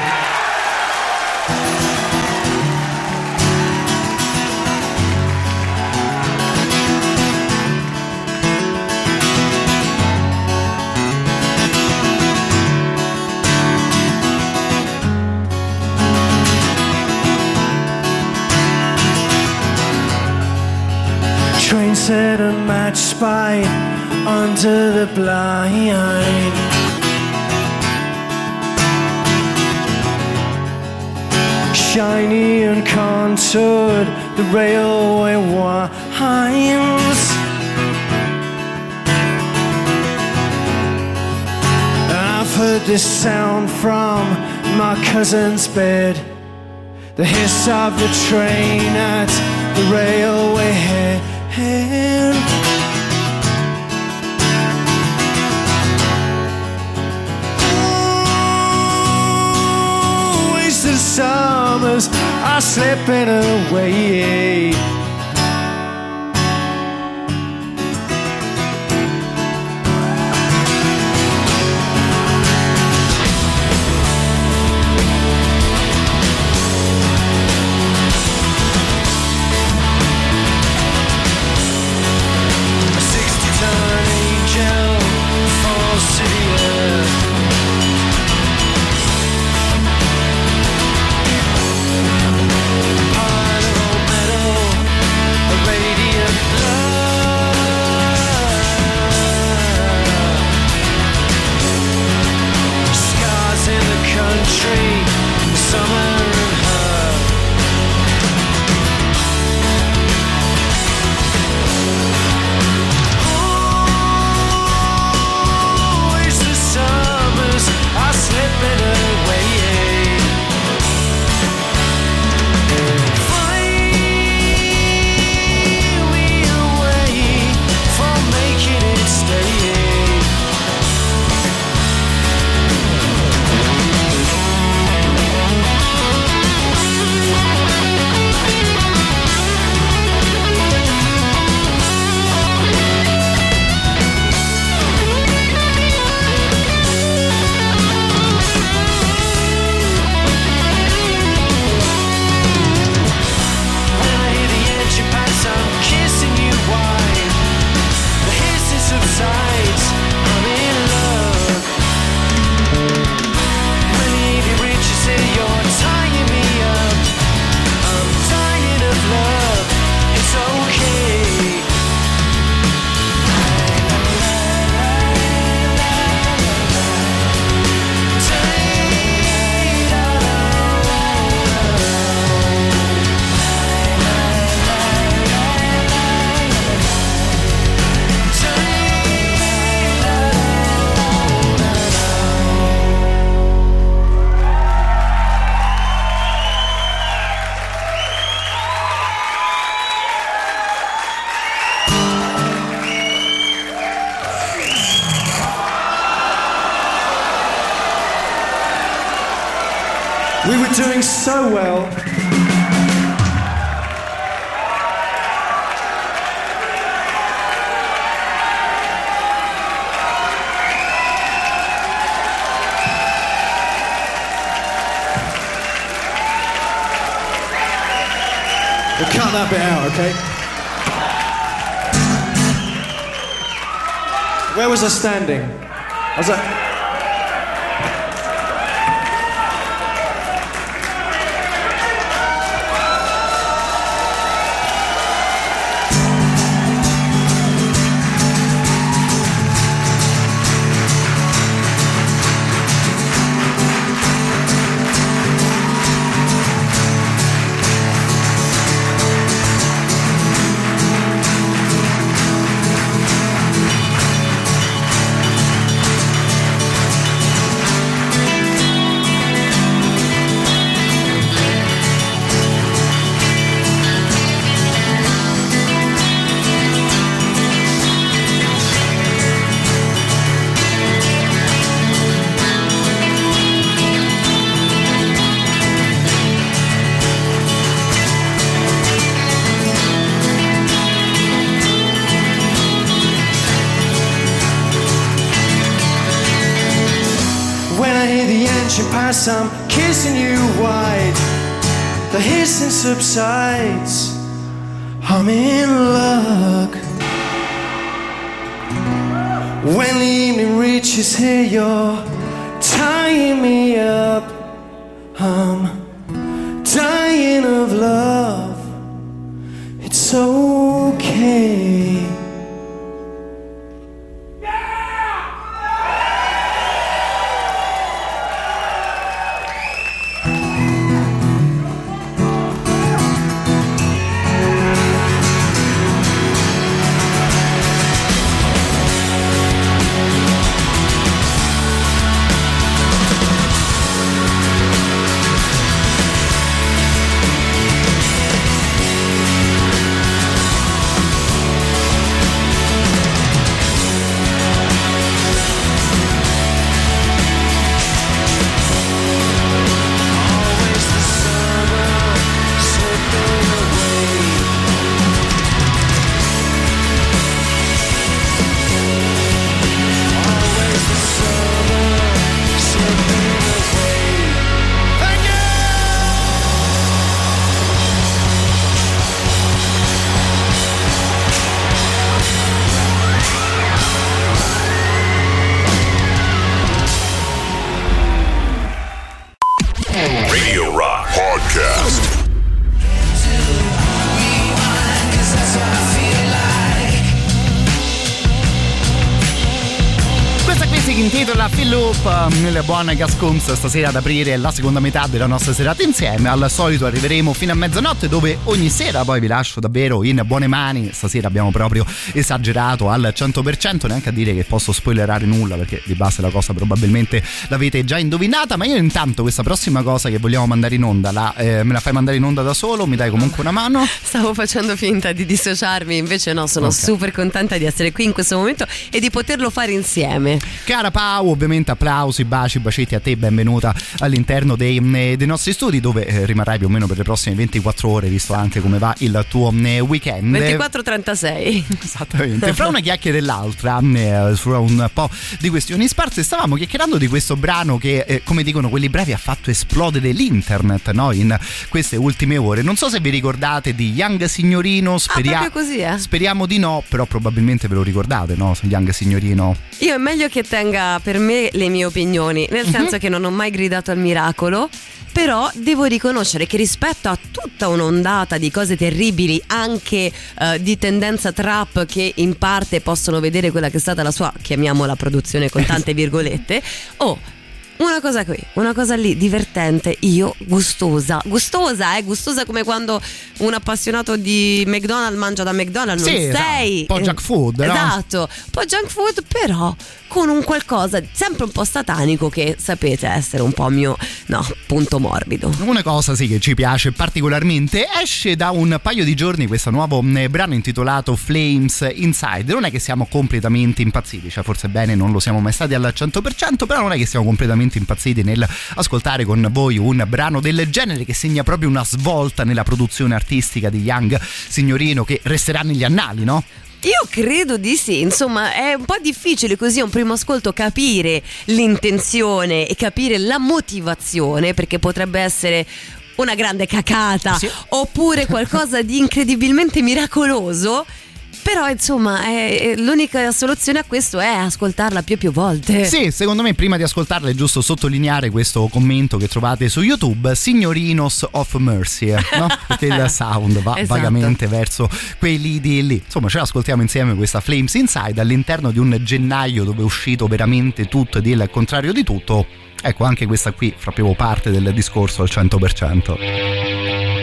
Set a match spy under the blind. Shiny and contoured, the railway winds. I've heard this sound from my cousin's bed. The hiss of the train at the railway head. Wasted summers are slipping away. We were doing so well. We'll cut that bit out, okay? Where was I standing? I was like. Subsides. I'm in luck. When the evening reaches here, you're nelle buone Gascons stasera ad aprire la seconda metà della nostra serata insieme. Al solito arriveremo fino a mezzanotte dove ogni sera poi vi lascio davvero in buone mani. Stasera abbiamo proprio esagerato al 100%, neanche a dire che posso spoilerare nulla perché di base la cosa probabilmente l'avete già indovinata, ma io intanto questa prossima cosa che vogliamo mandare in onda, la, eh, me la fai mandare in onda da solo? Mi dai comunque una mano? Stavo facendo finta di dissociarmi, invece no, sono Ok. super contenta di essere qui in questo momento e di poterlo fare insieme. Cara Pau, ovviamente applausi, baci, bacetti a te, benvenuta all'interno dei, eh, dei nostri studi dove eh, rimarrai più o meno per le prossime 24 ore, visto anche come va il tuo eh, weekend. 24-36. Esattamente. Fra una chiacchiera e l'altra, eh, su un po' di questioni sparse, stavamo chiacchierando di questo brano che, come dicono quelli bravi, ha fatto esplodere l'internet no? in queste ultime ore. Non so se vi ricordate di Young Signorino, speria- Ah, così, eh? speriamo di no, però probabilmente ve lo ricordate, no? Young Signorino. Io è meglio che tenga per me le mie opinioni, nel Mhm. senso che non ho mai gridato al miracolo. Però devo riconoscere che rispetto a tutta un'ondata di cose terribili, anche eh, di tendenza trap che in parte possono vedere quella che è stata la sua, chiamiamola produzione con tante virgolette, oh, una cosa qui, una cosa lì divertente, io gustosa, gustosa, eh, gustosa come quando un appassionato di McDonald's mangia da McDonald's, non Sì, esatto, sei un po' junk food, no? Esatto, un po' junk food, però con un qualcosa sempre un po' satanico che sapete essere un po' mio, no, punto morbido. Una cosa sì che ci piace particolarmente, esce da un paio di giorni questo nuovo eh, brano intitolato Flames Inside. Non è che siamo completamente impazziti, cioè forse bene non lo siamo mai stati al 100%, però non è che siamo completamente veramente impazziti nel ascoltare con voi un brano del genere che segna proprio una svolta nella produzione artistica di Young Signorino che resterà negli annali, no? Io credo di sì, insomma è un po' difficile così a un primo ascolto capire l'intenzione e capire la motivazione perché potrebbe essere una grande cacata oppure qualcosa di incredibilmente miracoloso. Però insomma è- è- l'unica soluzione a questo è ascoltarla più e più volte. Sì, secondo me prima di ascoltarla è giusto sottolineare questo commento che trovate su YouTube, Signorinos of Mercy, eh, no? Perché il sound va Esatto. vagamente verso quei lidi lì. Insomma, ce l'ascoltiamo insieme questa Flames Inside all'interno di un gennaio dove è uscito veramente tutto ed il contrario di tutto. Ecco, anche questa qui fa proprio parte del discorso al 100%.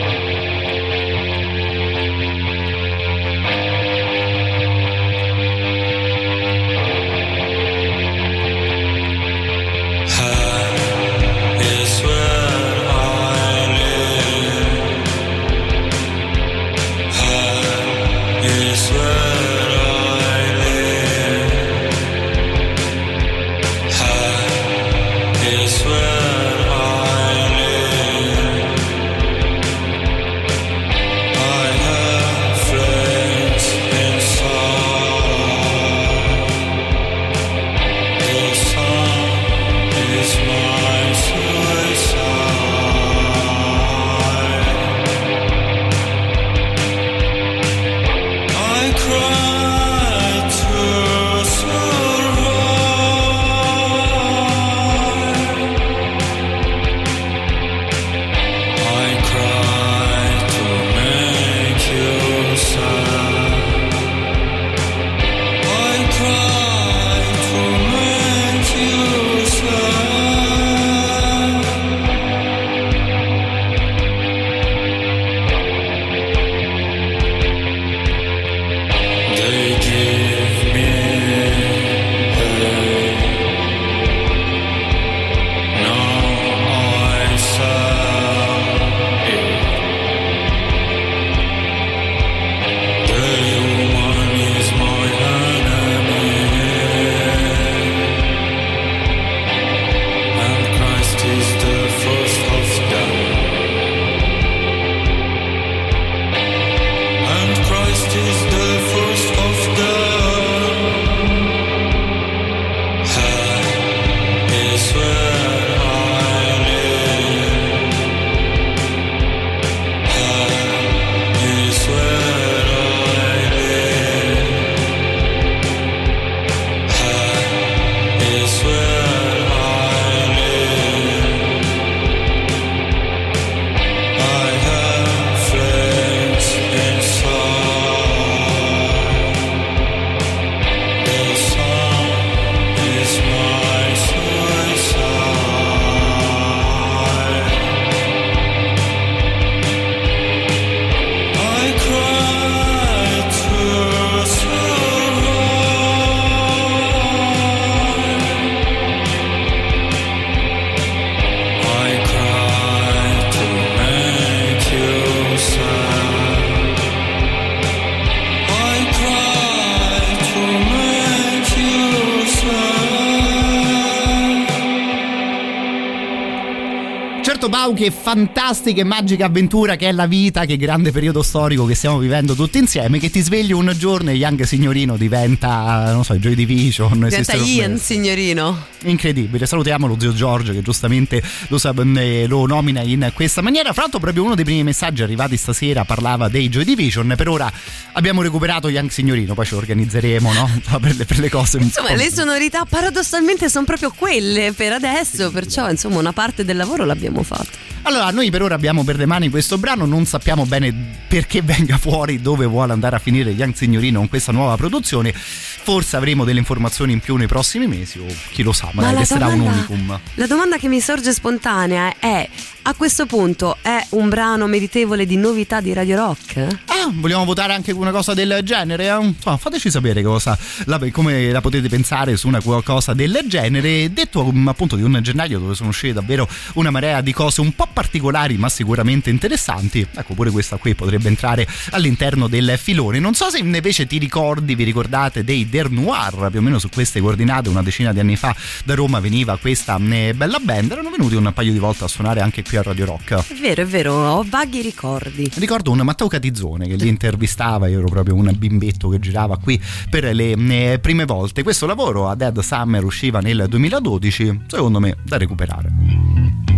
Che fantastica e magica avventura che è la vita, che grande periodo storico che stiamo vivendo tutti insieme, che ti svegli un giorno e Young Signorino diventa, non so, Joy Division. Diventa Ian, signorino. Incredibile, salutiamo lo zio Giorgio che giustamente lo, sa- eh, lo nomina in questa maniera. Fra l'altro, proprio uno dei primi messaggi arrivati stasera parlava dei Joy Division. Per ora abbiamo recuperato Young Signorino, poi ci organizzeremo no? per, le, per le cose. Insomma, le sonorità paradossalmente sono proprio quelle per adesso, perciò insomma una parte del lavoro l'abbiamo fatto. Allora, noi per ora abbiamo per le mani questo brano, non sappiamo bene perché venga fuori, dove vuole andare a finire Young Signorino con questa nuova produzione. Forse avremo delle informazioni in più nei prossimi mesi, o chi lo sa, magari la resterà un domanda- unicum. La domanda che mi sorge spontanea è: a questo punto è un brano meritevole di novità di Radio Rock? vogliamo votare anche una cosa del genere? Insomma, fateci sapere cosa, la, come la potete pensare su una cosa del genere. Detto um, appunto di un gennaio dove sono uscite davvero una marea di cose un po' particolari ma sicuramente interessanti, ecco pure questa qui potrebbe entrare all'interno del filone. Non so se invece ti ricordi, vi ricordate dei Der Noir, più o meno su queste coordinate una decina di anni fa da Roma veniva questa eh, bella band, erano venuti un paio di volte a suonare anche qui a Radio Rock. È vero, è vero, ho vaghi ricordi. Ricordo un Matteo Catizzone che li intervistava, io ero proprio un bimbetto che girava qui per le eh, prime volte. Questo lavoro a Dead Summer usciva nel 2012, secondo me da recuperare.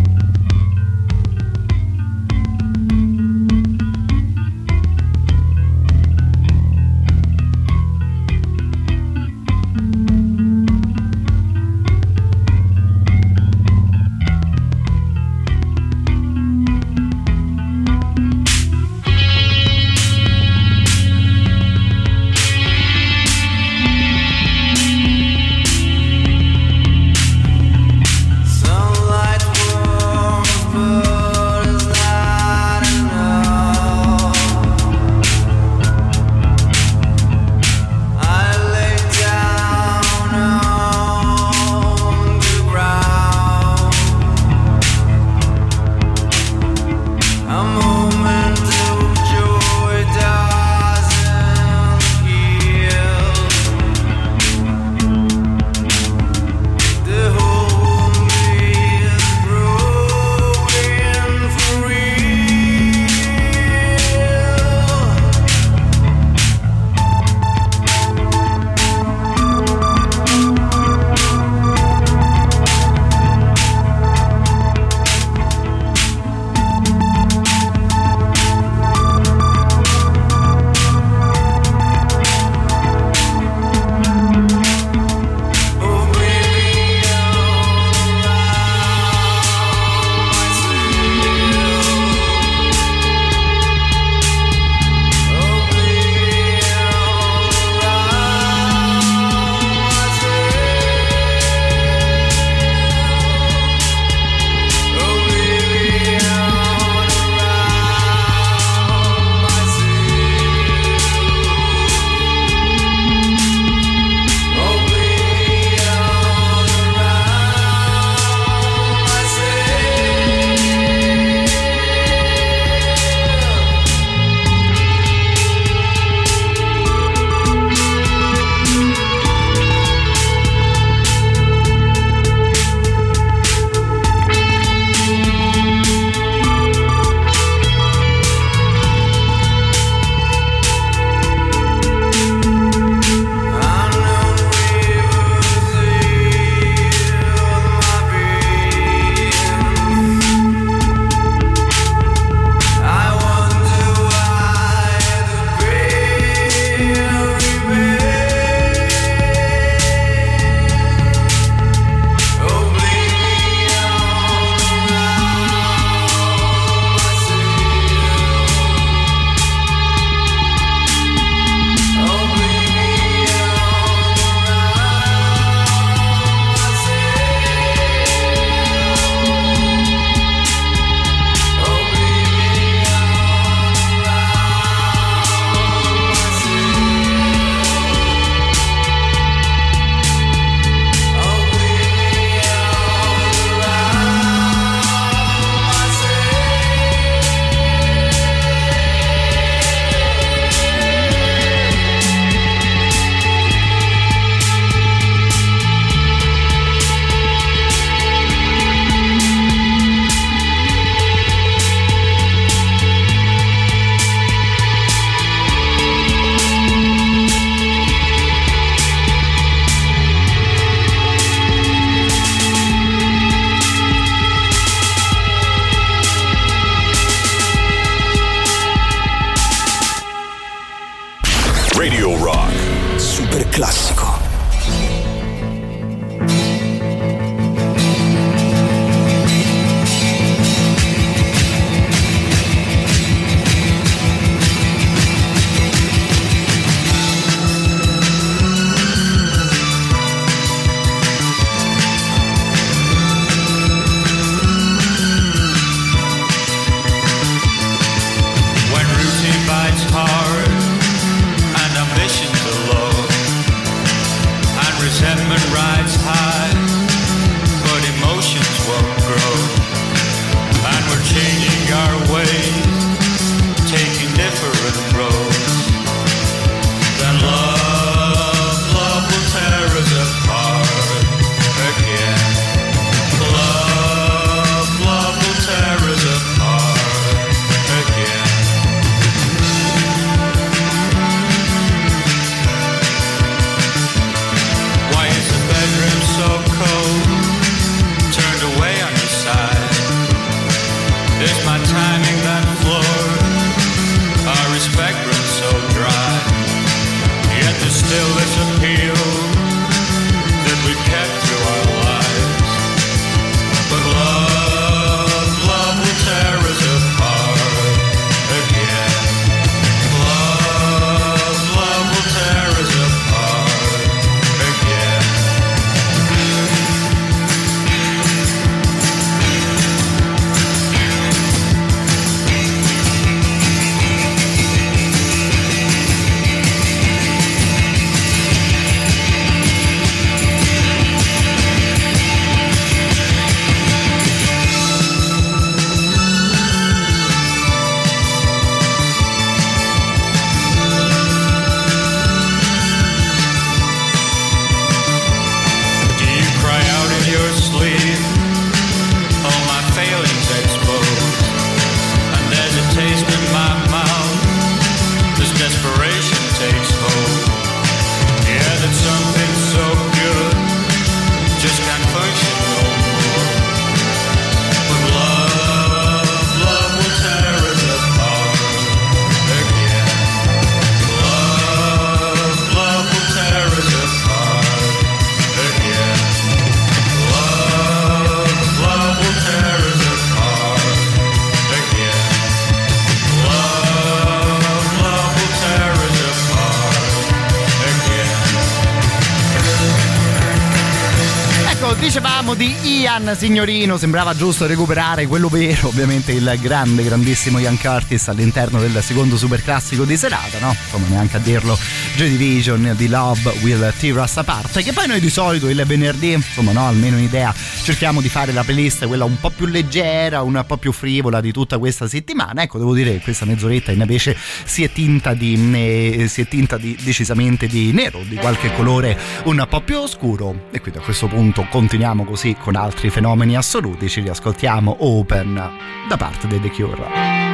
Di Ian Signorino sembrava giusto recuperare quello vero, ovviamente il grande, grandissimo Ian Curtis all'interno del secondo super classico di serata, no? Insomma, neanche a dirlo, Joy Division di Love Will Tear Us Apart, che poi noi di solito il venerdì, insomma, no, almeno un'idea, cerchiamo di fare la playlist quella un po' più leggera, un po' più frivola di tutta questa settimana. Ecco, devo dire che questa mezz'oretta invece si è tinta di, eh, si è tinta di decisamente di nero, di qualche colore un po' più oscuro. E quindi a questo punto continuiamo così con altri fenomeni assoluti. Ci riascoltiamo Open da parte dei The Cure.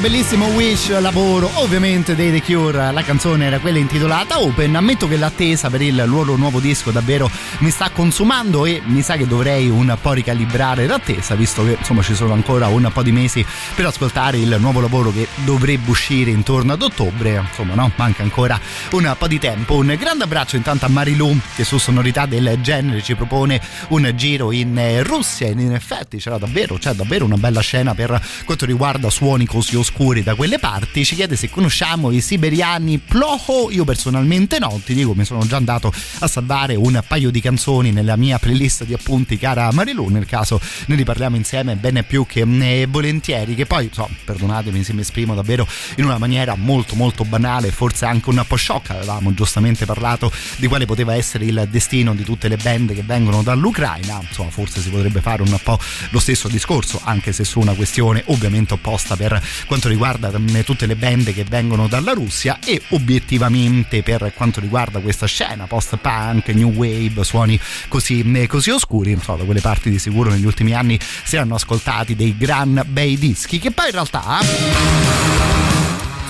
Bellissimo Wish lavoro ovviamente dei The Cure, la canzone era quella intitolata Open, ammetto che l'attesa per il loro nuovo disco davvero mi sta consumando e mi sa che dovrei un po' ricalibrare l'attesa visto che insomma ci sono ancora un po' di mesi per ascoltare il nuovo lavoro che dovrebbe uscire intorno ad ottobre, insomma no, manca ancora un po' di tempo. Un grande abbraccio intanto a Marilu che su sonorità del genere ci propone un giro in eh, Russia. In effetti c'era davvero, c'è davvero una bella scena per quanto riguarda suoni così oscuri da quelle parti. Ci chiede se conosciamo i siberiani Ploho, io personalmente no, ti dico mi sono già andato a salvare un paio di canzoni nella mia playlist di appunti cara Marilu, nel caso ne riparliamo insieme bene più che eh, volentieri, che poi so, perdonatemi se mi esprimo davvero in una maniera molto molto banale, forse anche un po' sciocca, avevamo giustamente parlato di quale poteva essere il destino di tutte le band che vengono dall'Ucraina, insomma forse si potrebbe fare un po' lo stesso discorso, anche se su una questione ovviamente opposta per quanto riguarda mm, tutte le band che vengono dalla Russia e obiettivamente per quanto riguarda questa scena post-punk, new wave, suoni così, mm, così oscuri, insomma da quelle parti di sicuro negli ultimi anni si erano ascoltati dei gran bei dischi che poi in realtà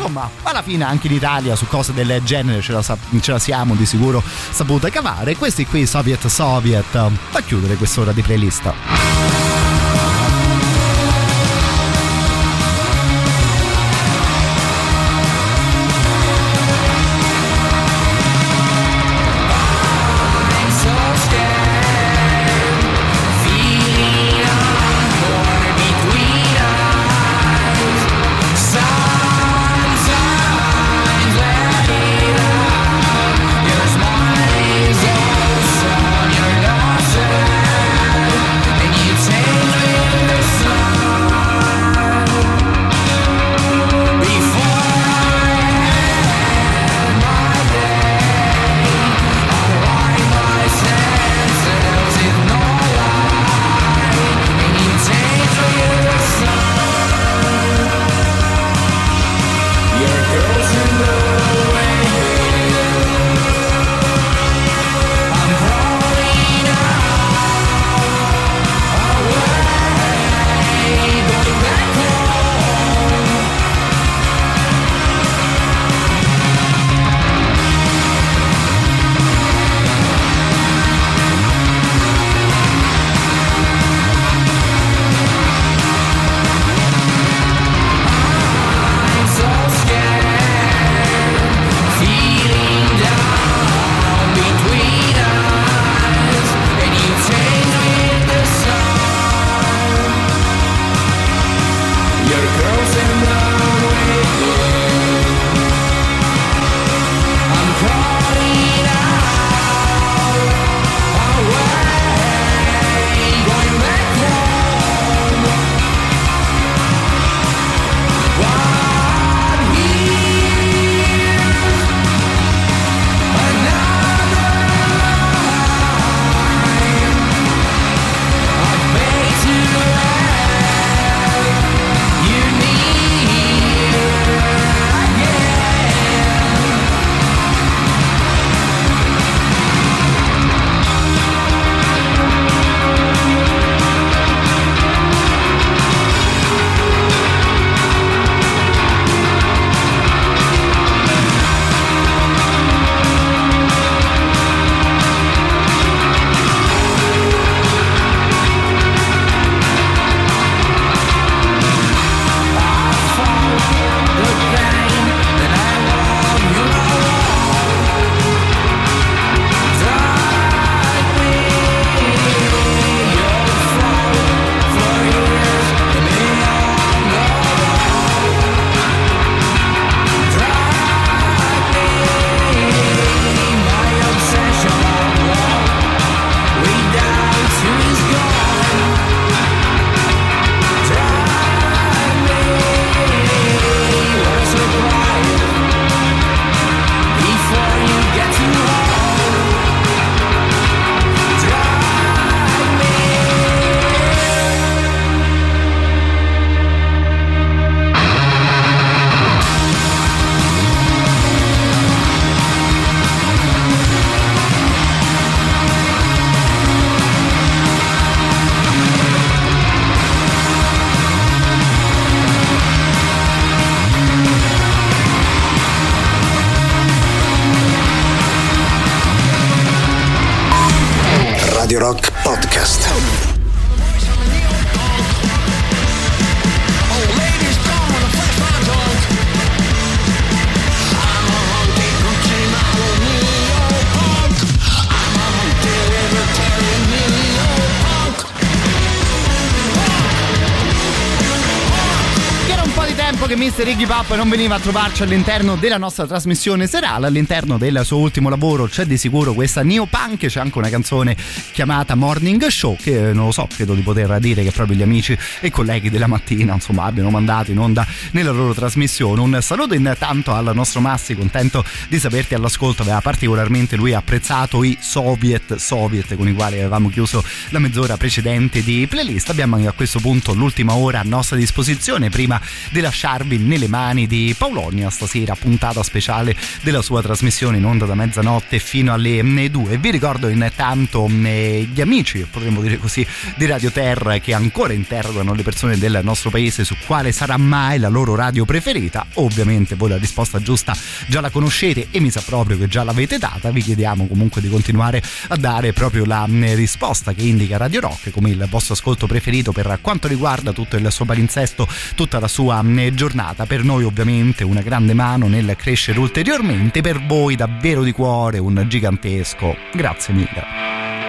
insomma, alla fine anche in Italia su cose del genere ce la, ce la siamo di sicuro sapute cavare. Questi qui Soviet Soviet da chiudere quest'ora di playlist. Pop non veniva a trovarci all'interno della nostra trasmissione serale. All'interno del suo ultimo lavoro c'è di sicuro questa neopunk, c'è anche una canzone chiamata Morning Show che eh, non lo so, credo di poter dire che proprio gli amici e colleghi della mattina insomma abbiano mandato in onda nella loro trasmissione. Un saluto intanto al nostro Massi, contento di saperti all'ascolto, aveva particolarmente lui apprezzato i Soviet Soviet con i quali avevamo chiuso la mezz'ora precedente di playlist. Abbiamo a questo punto l'ultima ora a nostra disposizione prima di lasciarvi nelle mani di Paulonia stasera, puntata speciale della sua trasmissione in onda da mezzanotte fino alle 2. Vi ricordo intanto eh, gli amici, potremmo dire così, di Radio Terra che ancora interrogano le persone del nostro paese su quale sarà mai la loro radio preferita. Ovviamente voi la risposta giusta già la conoscete e mi sa proprio che già l'avete data. Vi chiediamo comunque di continuare a dare proprio la eh, risposta che indica Radio Rock come il vostro ascolto preferito per quanto riguarda tutto il suo palinsesto, tutta la sua giornata. Per noi ovviamente una grande mano nel crescere ulteriormente, per voi davvero di cuore un gigantesco grazie mille.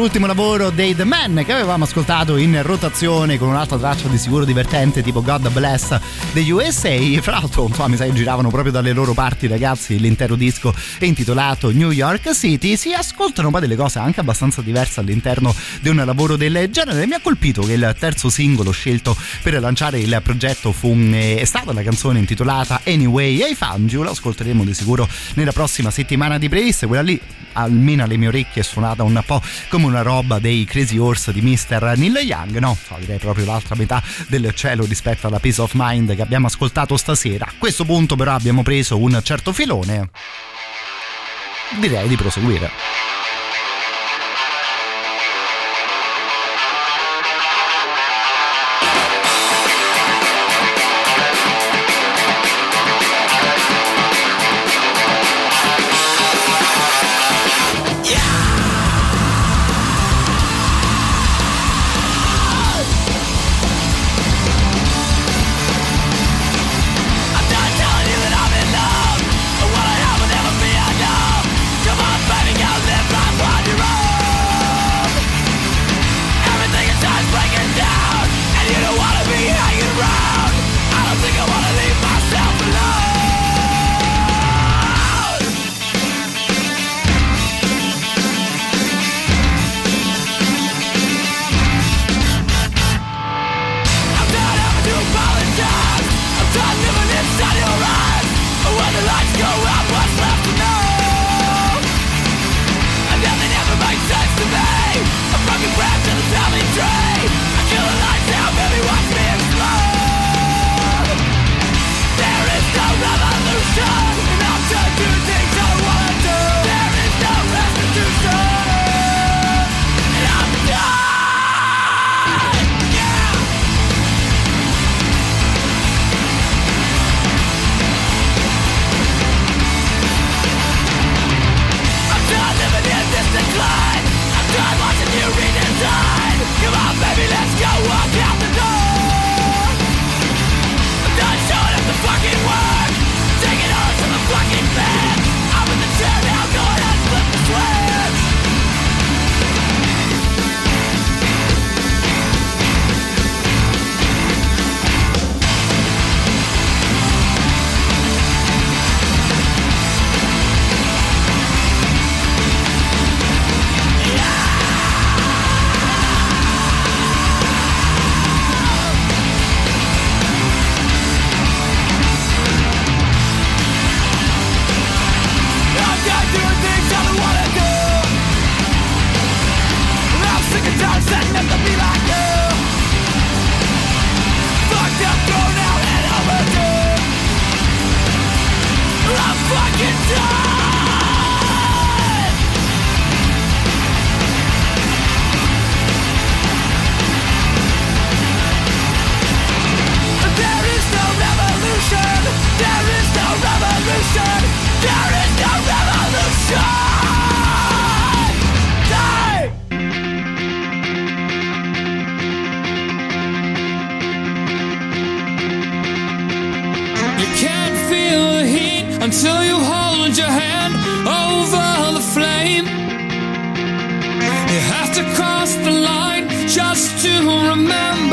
L'ultimo lavoro dei The Men che avevamo ascoltato in rotazione con un'altra traccia di sicuro divertente tipo God Bless degli USA. Fra l'altro, insomma, mi sa che giravano proprio dalle loro parti, ragazzi. L'intero disco intitolato New York City. Si ascoltano poi delle cose anche abbastanza diverse all'interno di un lavoro del genere. Mi ha colpito che il terzo singolo scelto per lanciare il progetto fu, eh, è stata la canzone intitolata Anyway I Found You. Lo ascolteremo di sicuro nella prossima settimana di playlist. Quella lì almeno alle mie orecchie è suonata un po' come una roba dei Crazy Horse di Mr. Neil Young, no? Direi proprio l'altra metà del cielo rispetto alla Peace of Mind che abbiamo ascoltato stasera. A questo punto però abbiamo preso un certo filone. Direi di proseguire. Feel the heat until you hold your hand over the flame. You have to cross the line just to remember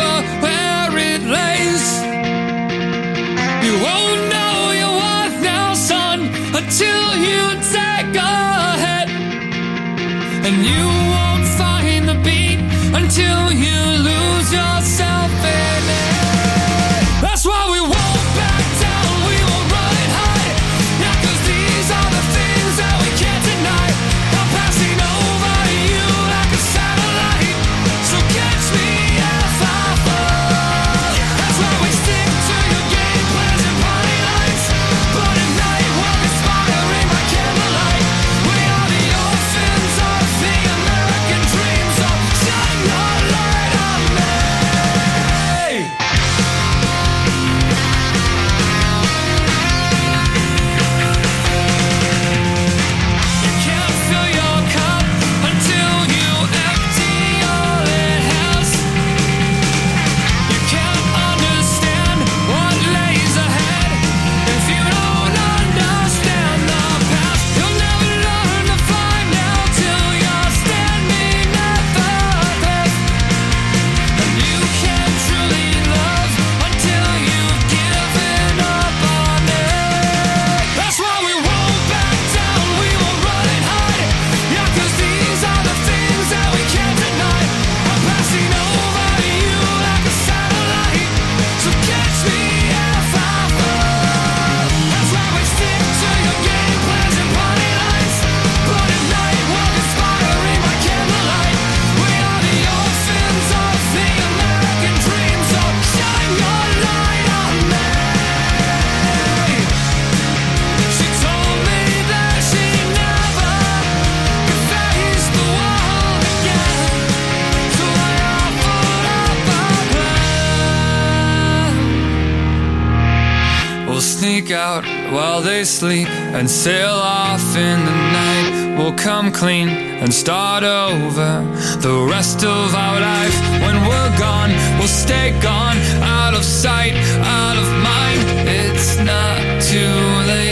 sneak out while they sleep and sail off in the night. We'll come clean and start over the rest of our life. When we're gone, we'll stay gone, out of sight, out of mind. It's not too late.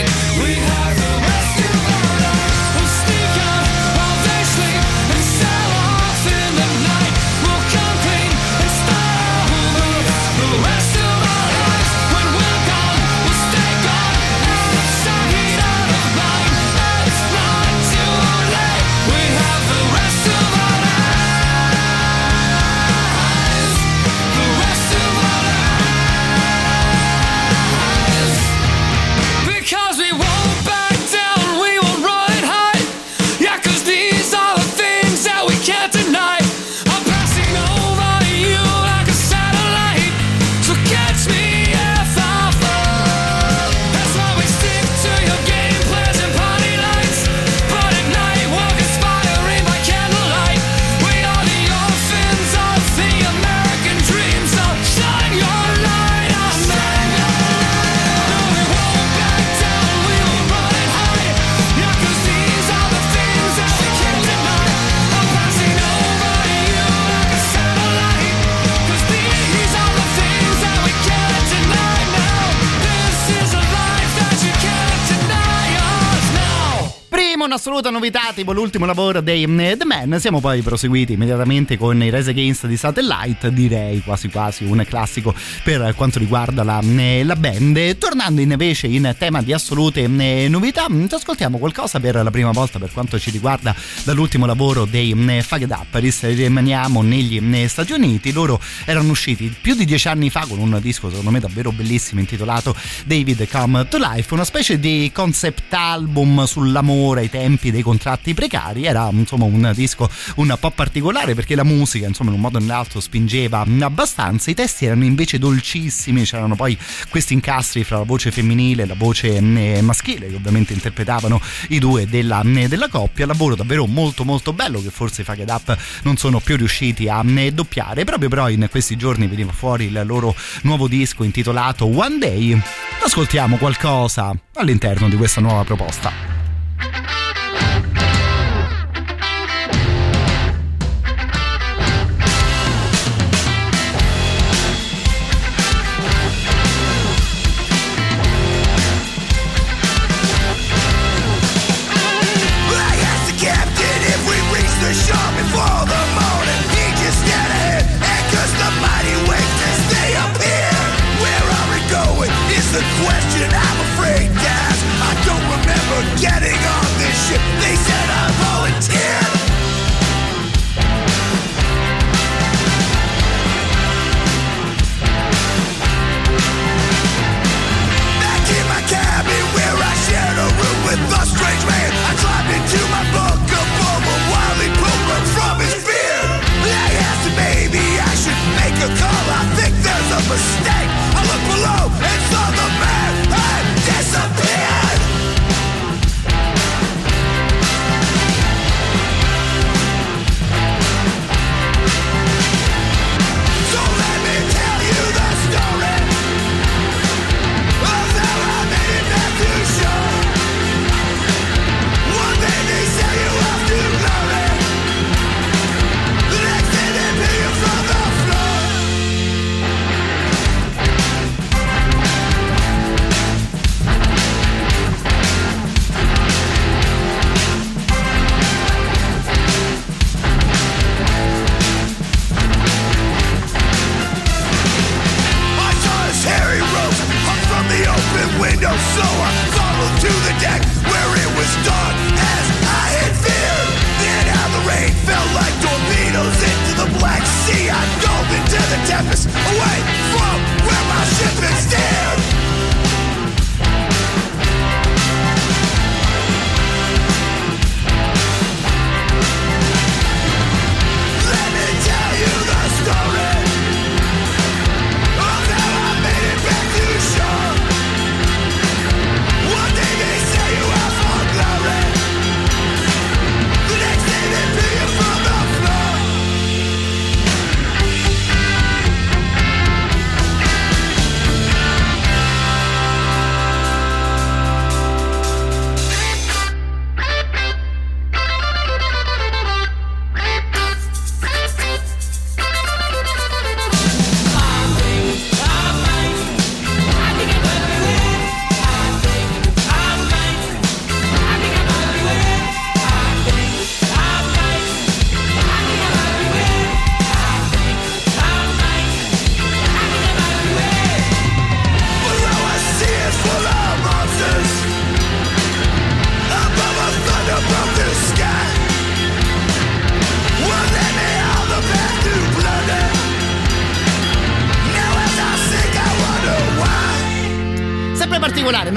Prima un'assoluta novità, tipo l'ultimo lavoro dei eh, The Man. Siamo poi proseguiti immediatamente con i Rise Against di Satellite, direi quasi quasi un classico per quanto riguarda la, eh, la band. Tornando invece in tema di assolute eh, novità, mm, ci ascoltiamo qualcosa per la prima volta per quanto ci riguarda dall'ultimo lavoro dei mm, Fucked Up. Rimaniamo negli mm, Stati Uniti, loro erano usciti più di dieci anni fa con un disco secondo me davvero bellissimo intitolato David Come to Life, una specie di concept album sull'amore ai tempi dei contratti precari. Era insomma un disco un po' particolare perché la musica, insomma, in un modo o nell'altro spingeva abbastanza. I testi erano invece dolcissimi, c'erano poi questi incastri fra la voce femminile e la voce eh, maschile, che ovviamente interpretavano i due della, eh, della coppia. Lavoro davvero molto molto bello che forse i Fucked Up non sono più riusciti a eh, doppiare. Proprio però in questi giorni veniva fuori il loro nuovo disco intitolato One Day. Ascoltiamo qualcosa all'interno di questa nuova proposta.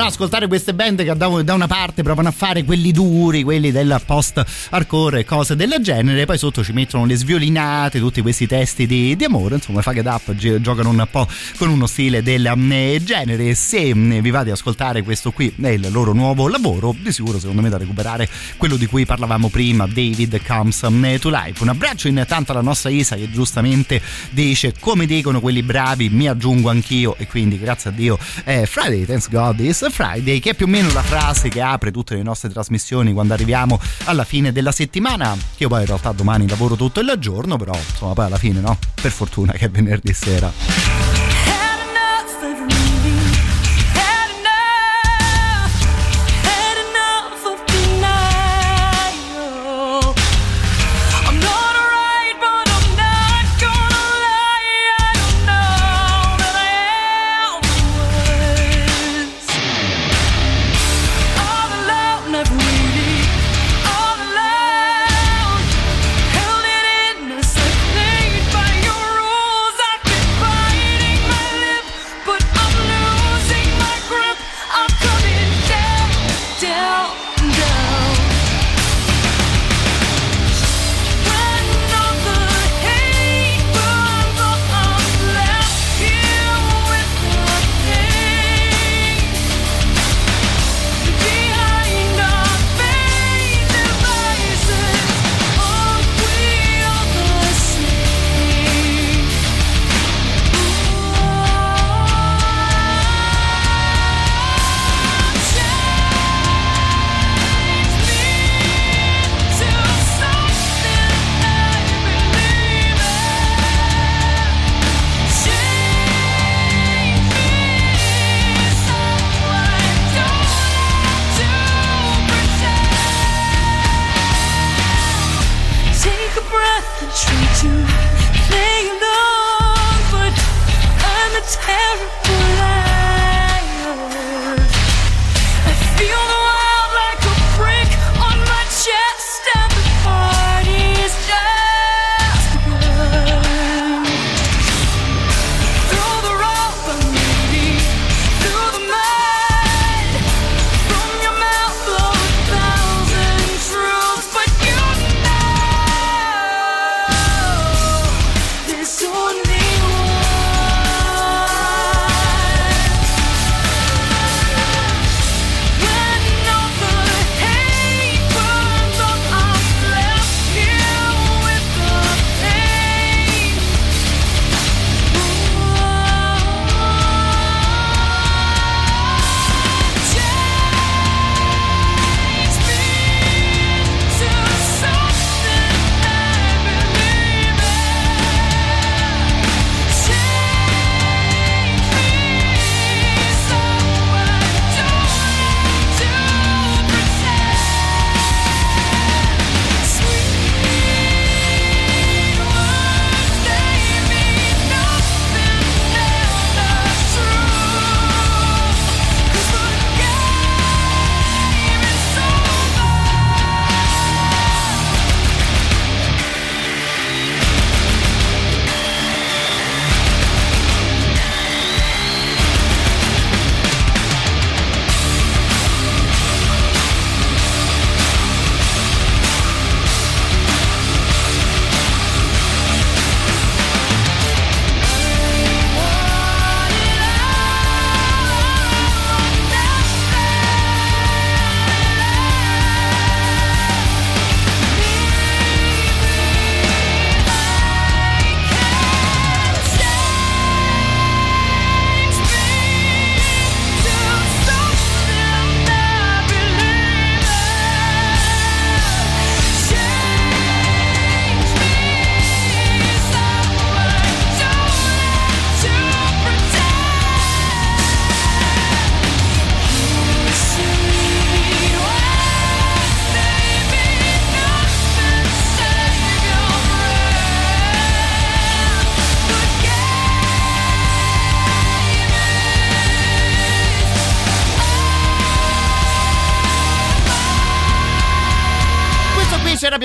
Ascoltare queste band che da, una parte provano a fare quelli duri, quelli del post hardcore e cose del genere, poi sotto ci mettono le sviolinate, tutti questi testi di, di amore, insomma, Fuck It Up gi- giocano un po' con uno stile del mm, genere. Se mm, vi vate ad ascoltare questo qui è il loro nuovo lavoro, di sicuro secondo me da recuperare quello di cui parlavamo prima, David Comes mm, to Life. Un abbraccio intanto alla nostra Isa che giustamente dice come dicono quelli bravi, mi aggiungo anch'io e quindi grazie a Dio è Friday, thanks God is Friday, che è più o meno la frase che apre tutte le nostre trasmissioni quando arriviamo alla fine della settimana. Io poi in realtà domani lavoro tutto il giorno, però insomma poi alla fine no, per fortuna che è venerdì sera.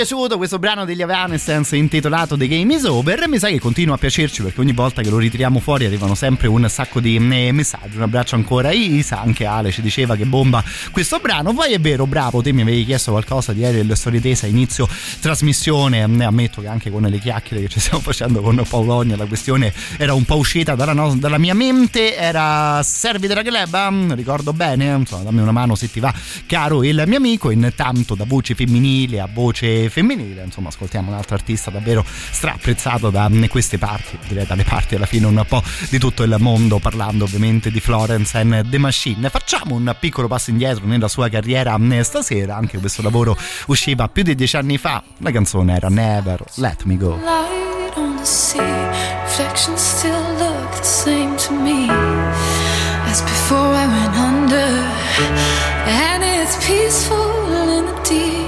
Merci. Piaciuto questo brano degli Evanescence intitolato The Game is Over, mi sa che continua a piacerci perché ogni volta che lo ritiriamo fuori arrivano sempre un sacco di eh, messaggi. Un abbraccio ancora a Isa, anche Ale ci diceva che bomba questo brano. Poi è vero, bravo, te mi avevi chiesto qualcosa di ieri del storie tesa a inizio trasmissione. Ne ammetto che anche con le chiacchiere che ci stiamo facendo con Paolonia la questione era un po' uscita dalla, no- dalla mia mente. Era Servi della Club, ricordo bene, insomma, dammi una mano se ti va, caro il mio amico. Intanto da voce femminile a voce femminile, insomma, ascoltiamo un altro artista davvero straapprezzato da queste parti, direi dalle parti alla fine un po' di tutto il mondo, parlando ovviamente di Florence and the Machine. Facciamo un piccolo passo indietro nella sua carriera eh, stasera, anche questo lavoro usciva più di dieci anni fa, la canzone era Never Let Me Go. light before I went under. And it's peaceful in the deep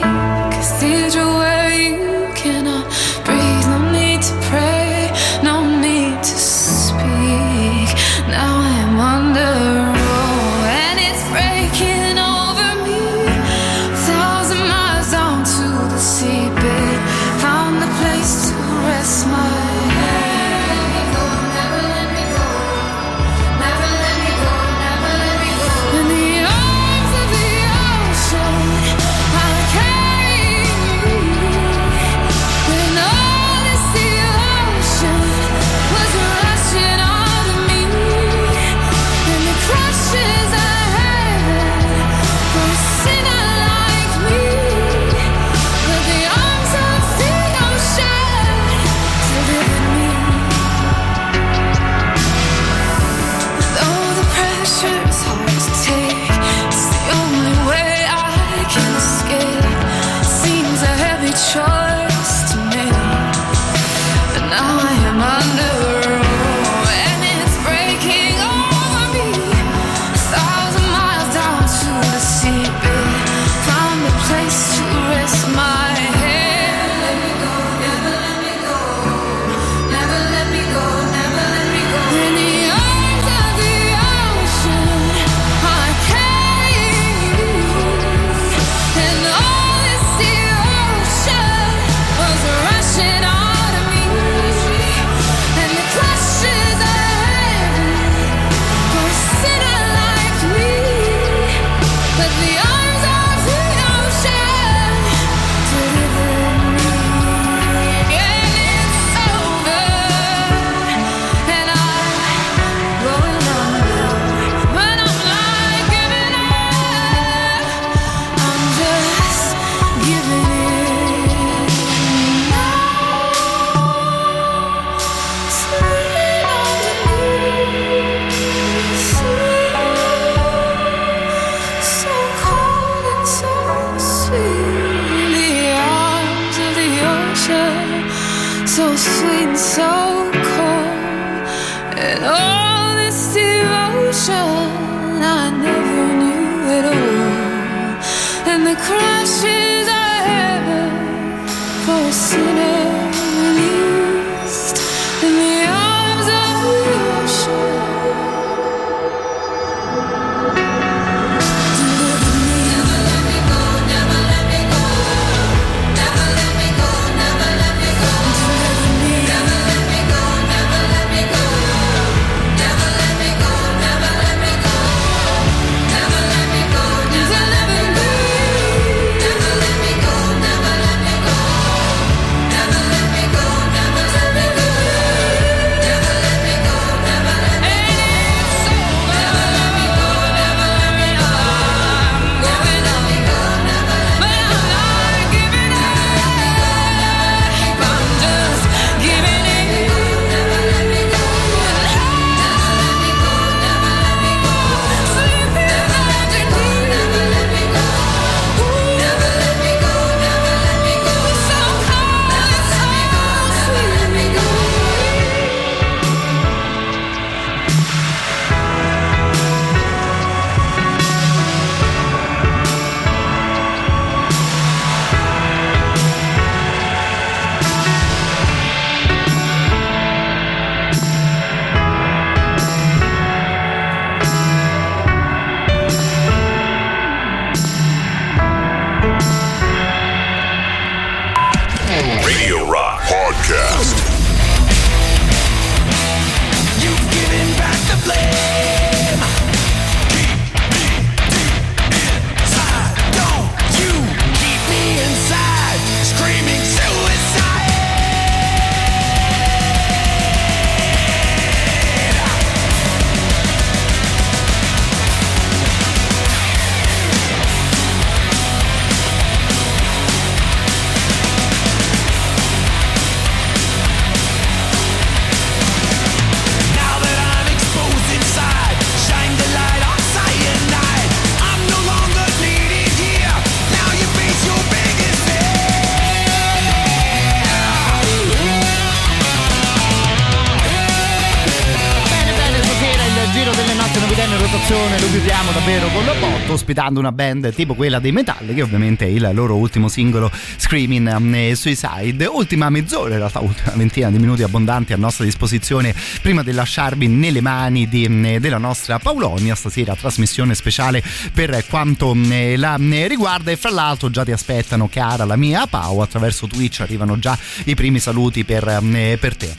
canzone lo chiudiamo davvero con la botto ospitando una band tipo quella dei Metalli che ovviamente è il loro ultimo singolo Screaming eh, Suicide. Ultima mezz'ora in realtà ultima ventina di minuti abbondanti a nostra disposizione prima di lasciarvi nelle mani di, eh, della nostra Paulonia stasera trasmissione speciale per quanto eh, la riguarda. E fra l'altro già ti aspettano cara la mia Pau attraverso Twitch arrivano già i primi saluti per, per te.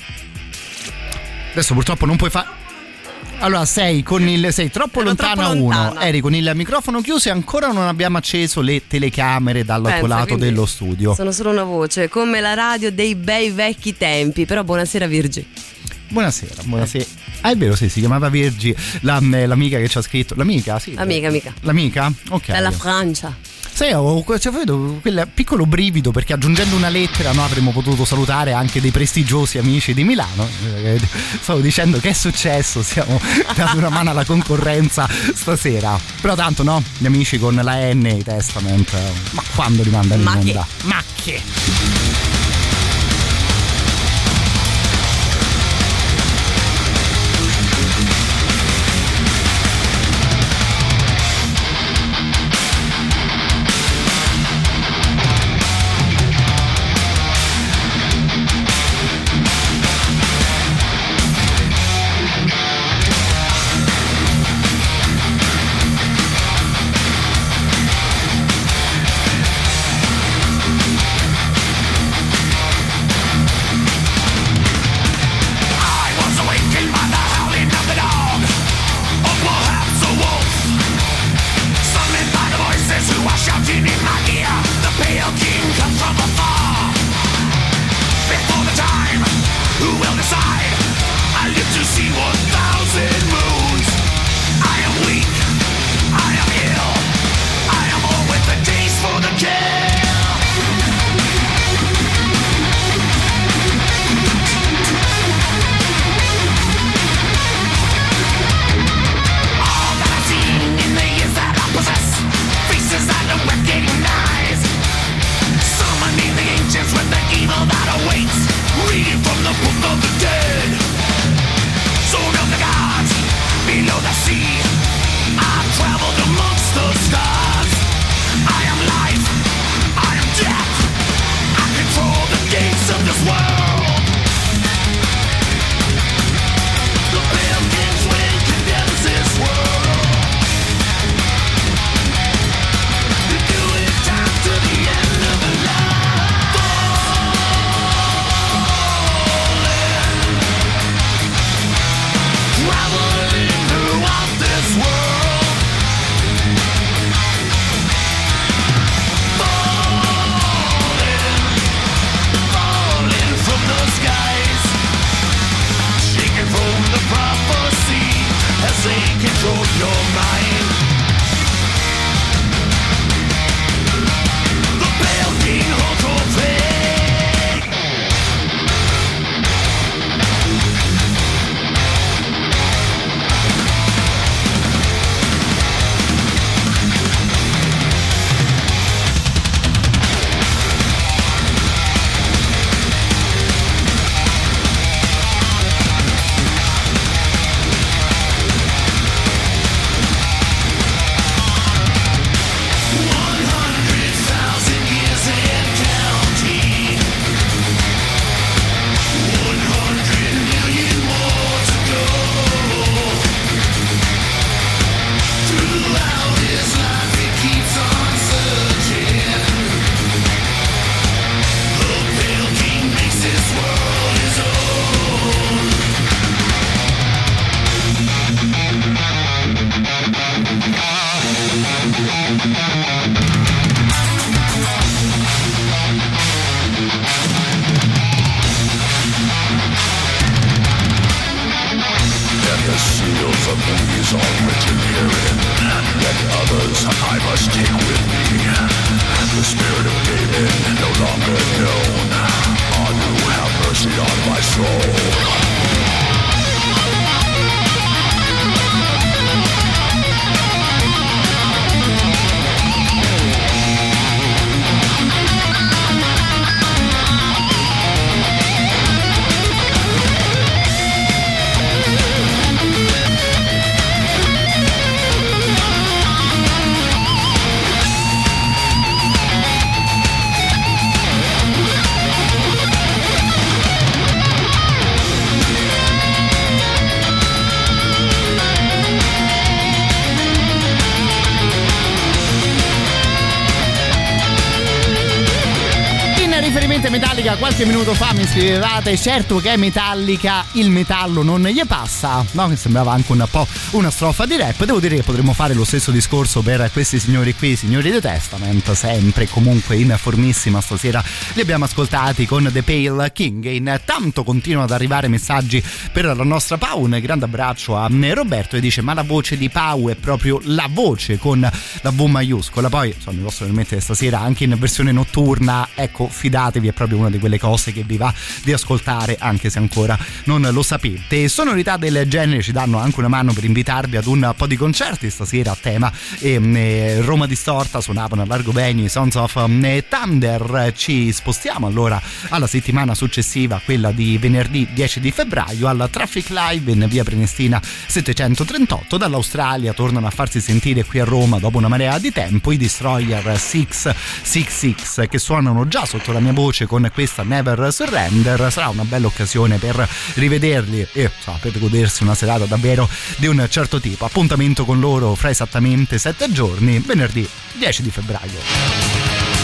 Adesso purtroppo non puoi fare allora sei, con il, sei troppo Ero lontana troppo uno, lontana. eri con il microfono chiuso e ancora non abbiamo acceso le telecamere dall'altro Pensa, lato dello studio. Sono solo una voce, come la radio dei bei vecchi tempi. Però buonasera Virgi. Buonasera, buonasera. Ah, è vero, sì, si chiamava Virgi, la- eh, l'amica che ci ha scritto. L'amica, sì. Amica, amica. L'amica? Ok. Dalla Francia. Sai, ho cioè, vedo quel piccolo brivido perché aggiungendo una lettera no, avremmo potuto salutare anche dei prestigiosi amici di Milano. Eh, Stavo dicendo che è successo, stiamo dando una mano alla concorrenza stasera. Però tanto no, gli amici con la N i Testament, ma quando li mandano in Ma che? onda? Ma che? Qualche minuto fa mi scrivevate certo che è Metallica il metallo non gli passa. No che sembrava anche un po' una strofa di rap. Devo dire che potremmo fare lo stesso discorso per questi signori qui signori di Testament sempre comunque in formissima. Stasera li abbiamo ascoltati con The Pale King. E intanto continuano ad arrivare messaggi per la nostra Pau. Un grande abbraccio a Roberto e dice ma la voce di Pau è proprio la voce con la V maiuscola. Poi insomma mi posso permettere stasera anche in versione notturna ecco fidatevi è proprio una di quelle cose che vi va di ascoltare anche se ancora non lo sapete. Sonorità del genere ci danno anche una mano per invitarvi ad un po' di concerti. Stasera a tema e, eh, Roma Distorta suonavano a Largo Beni Sons of eh, Thunder. Ci spostiamo allora alla settimana successiva quella di venerdì 10 di febbraio al Traffic Live in via Prenestina 738 dall'Australia tornano a farsi sentire qui a Roma dopo una marea di tempo i Destroyer 666 che suonano già sotto la mia voce con questa Never Surrender. Sarà una bella occasione per rivederli e insomma, per godersi una serata davvero di un certo tipo. Appuntamento con loro fra esattamente 7 giorni venerdì 10 di febbraio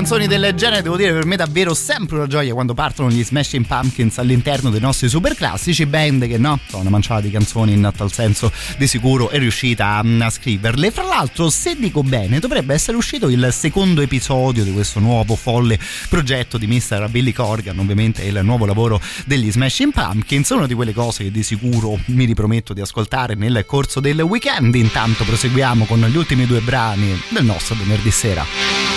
canzoni del genere devo dire per me davvero sempre una gioia quando partono gli Smashing Pumpkins all'interno dei nostri super classici band che no sono una manciata di canzoni in tal senso di sicuro è riuscita a, a scriverle fra l'altro se dico bene dovrebbe essere uscito il secondo episodio di questo nuovo folle progetto di Mr. Billy Corgan ovviamente il nuovo lavoro degli Smashing Pumpkins una di quelle cose che di sicuro mi riprometto di ascoltare nel corso del weekend intanto proseguiamo con gli ultimi due brani del nostro venerdì sera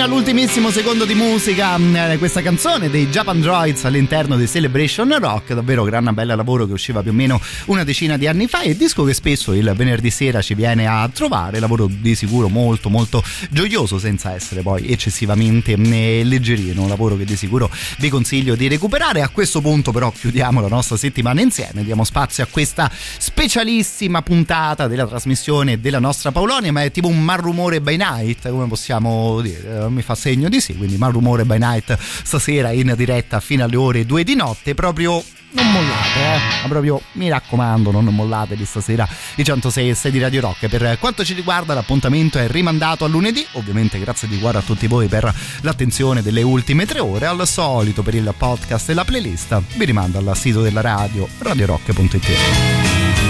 fino all'ultimissimo secondo di musica mh, questa canzone dei Japan Droids all'interno di Celebration Rock, davvero gran bella lavoro che usciva più o meno una decina di anni fa e disco che spesso il venerdì sera ci viene a trovare, lavoro di sicuro molto molto gioioso senza essere poi eccessivamente mh, leggerino, un lavoro che di sicuro vi consiglio di recuperare. A questo punto però chiudiamo la nostra settimana insieme, diamo spazio a questa specialissima puntata della trasmissione della nostra Paolonia, ma è tipo un malrumore by night, come possiamo dire, mi fa segno di sì, quindi malrumore by night stasera in diretta fino alle ore 2 di notte, proprio non mollate, eh? ma proprio mi raccomando, non mollate di stasera i 106 e 6 di Radio Rock. Per quanto ci riguarda, l'appuntamento è rimandato a lunedì. Ovviamente, grazie di cuore a tutti voi per l'attenzione delle ultime tre ore. Al solito, per il podcast e la playlist, vi rimando al sito della radio radiorock.it.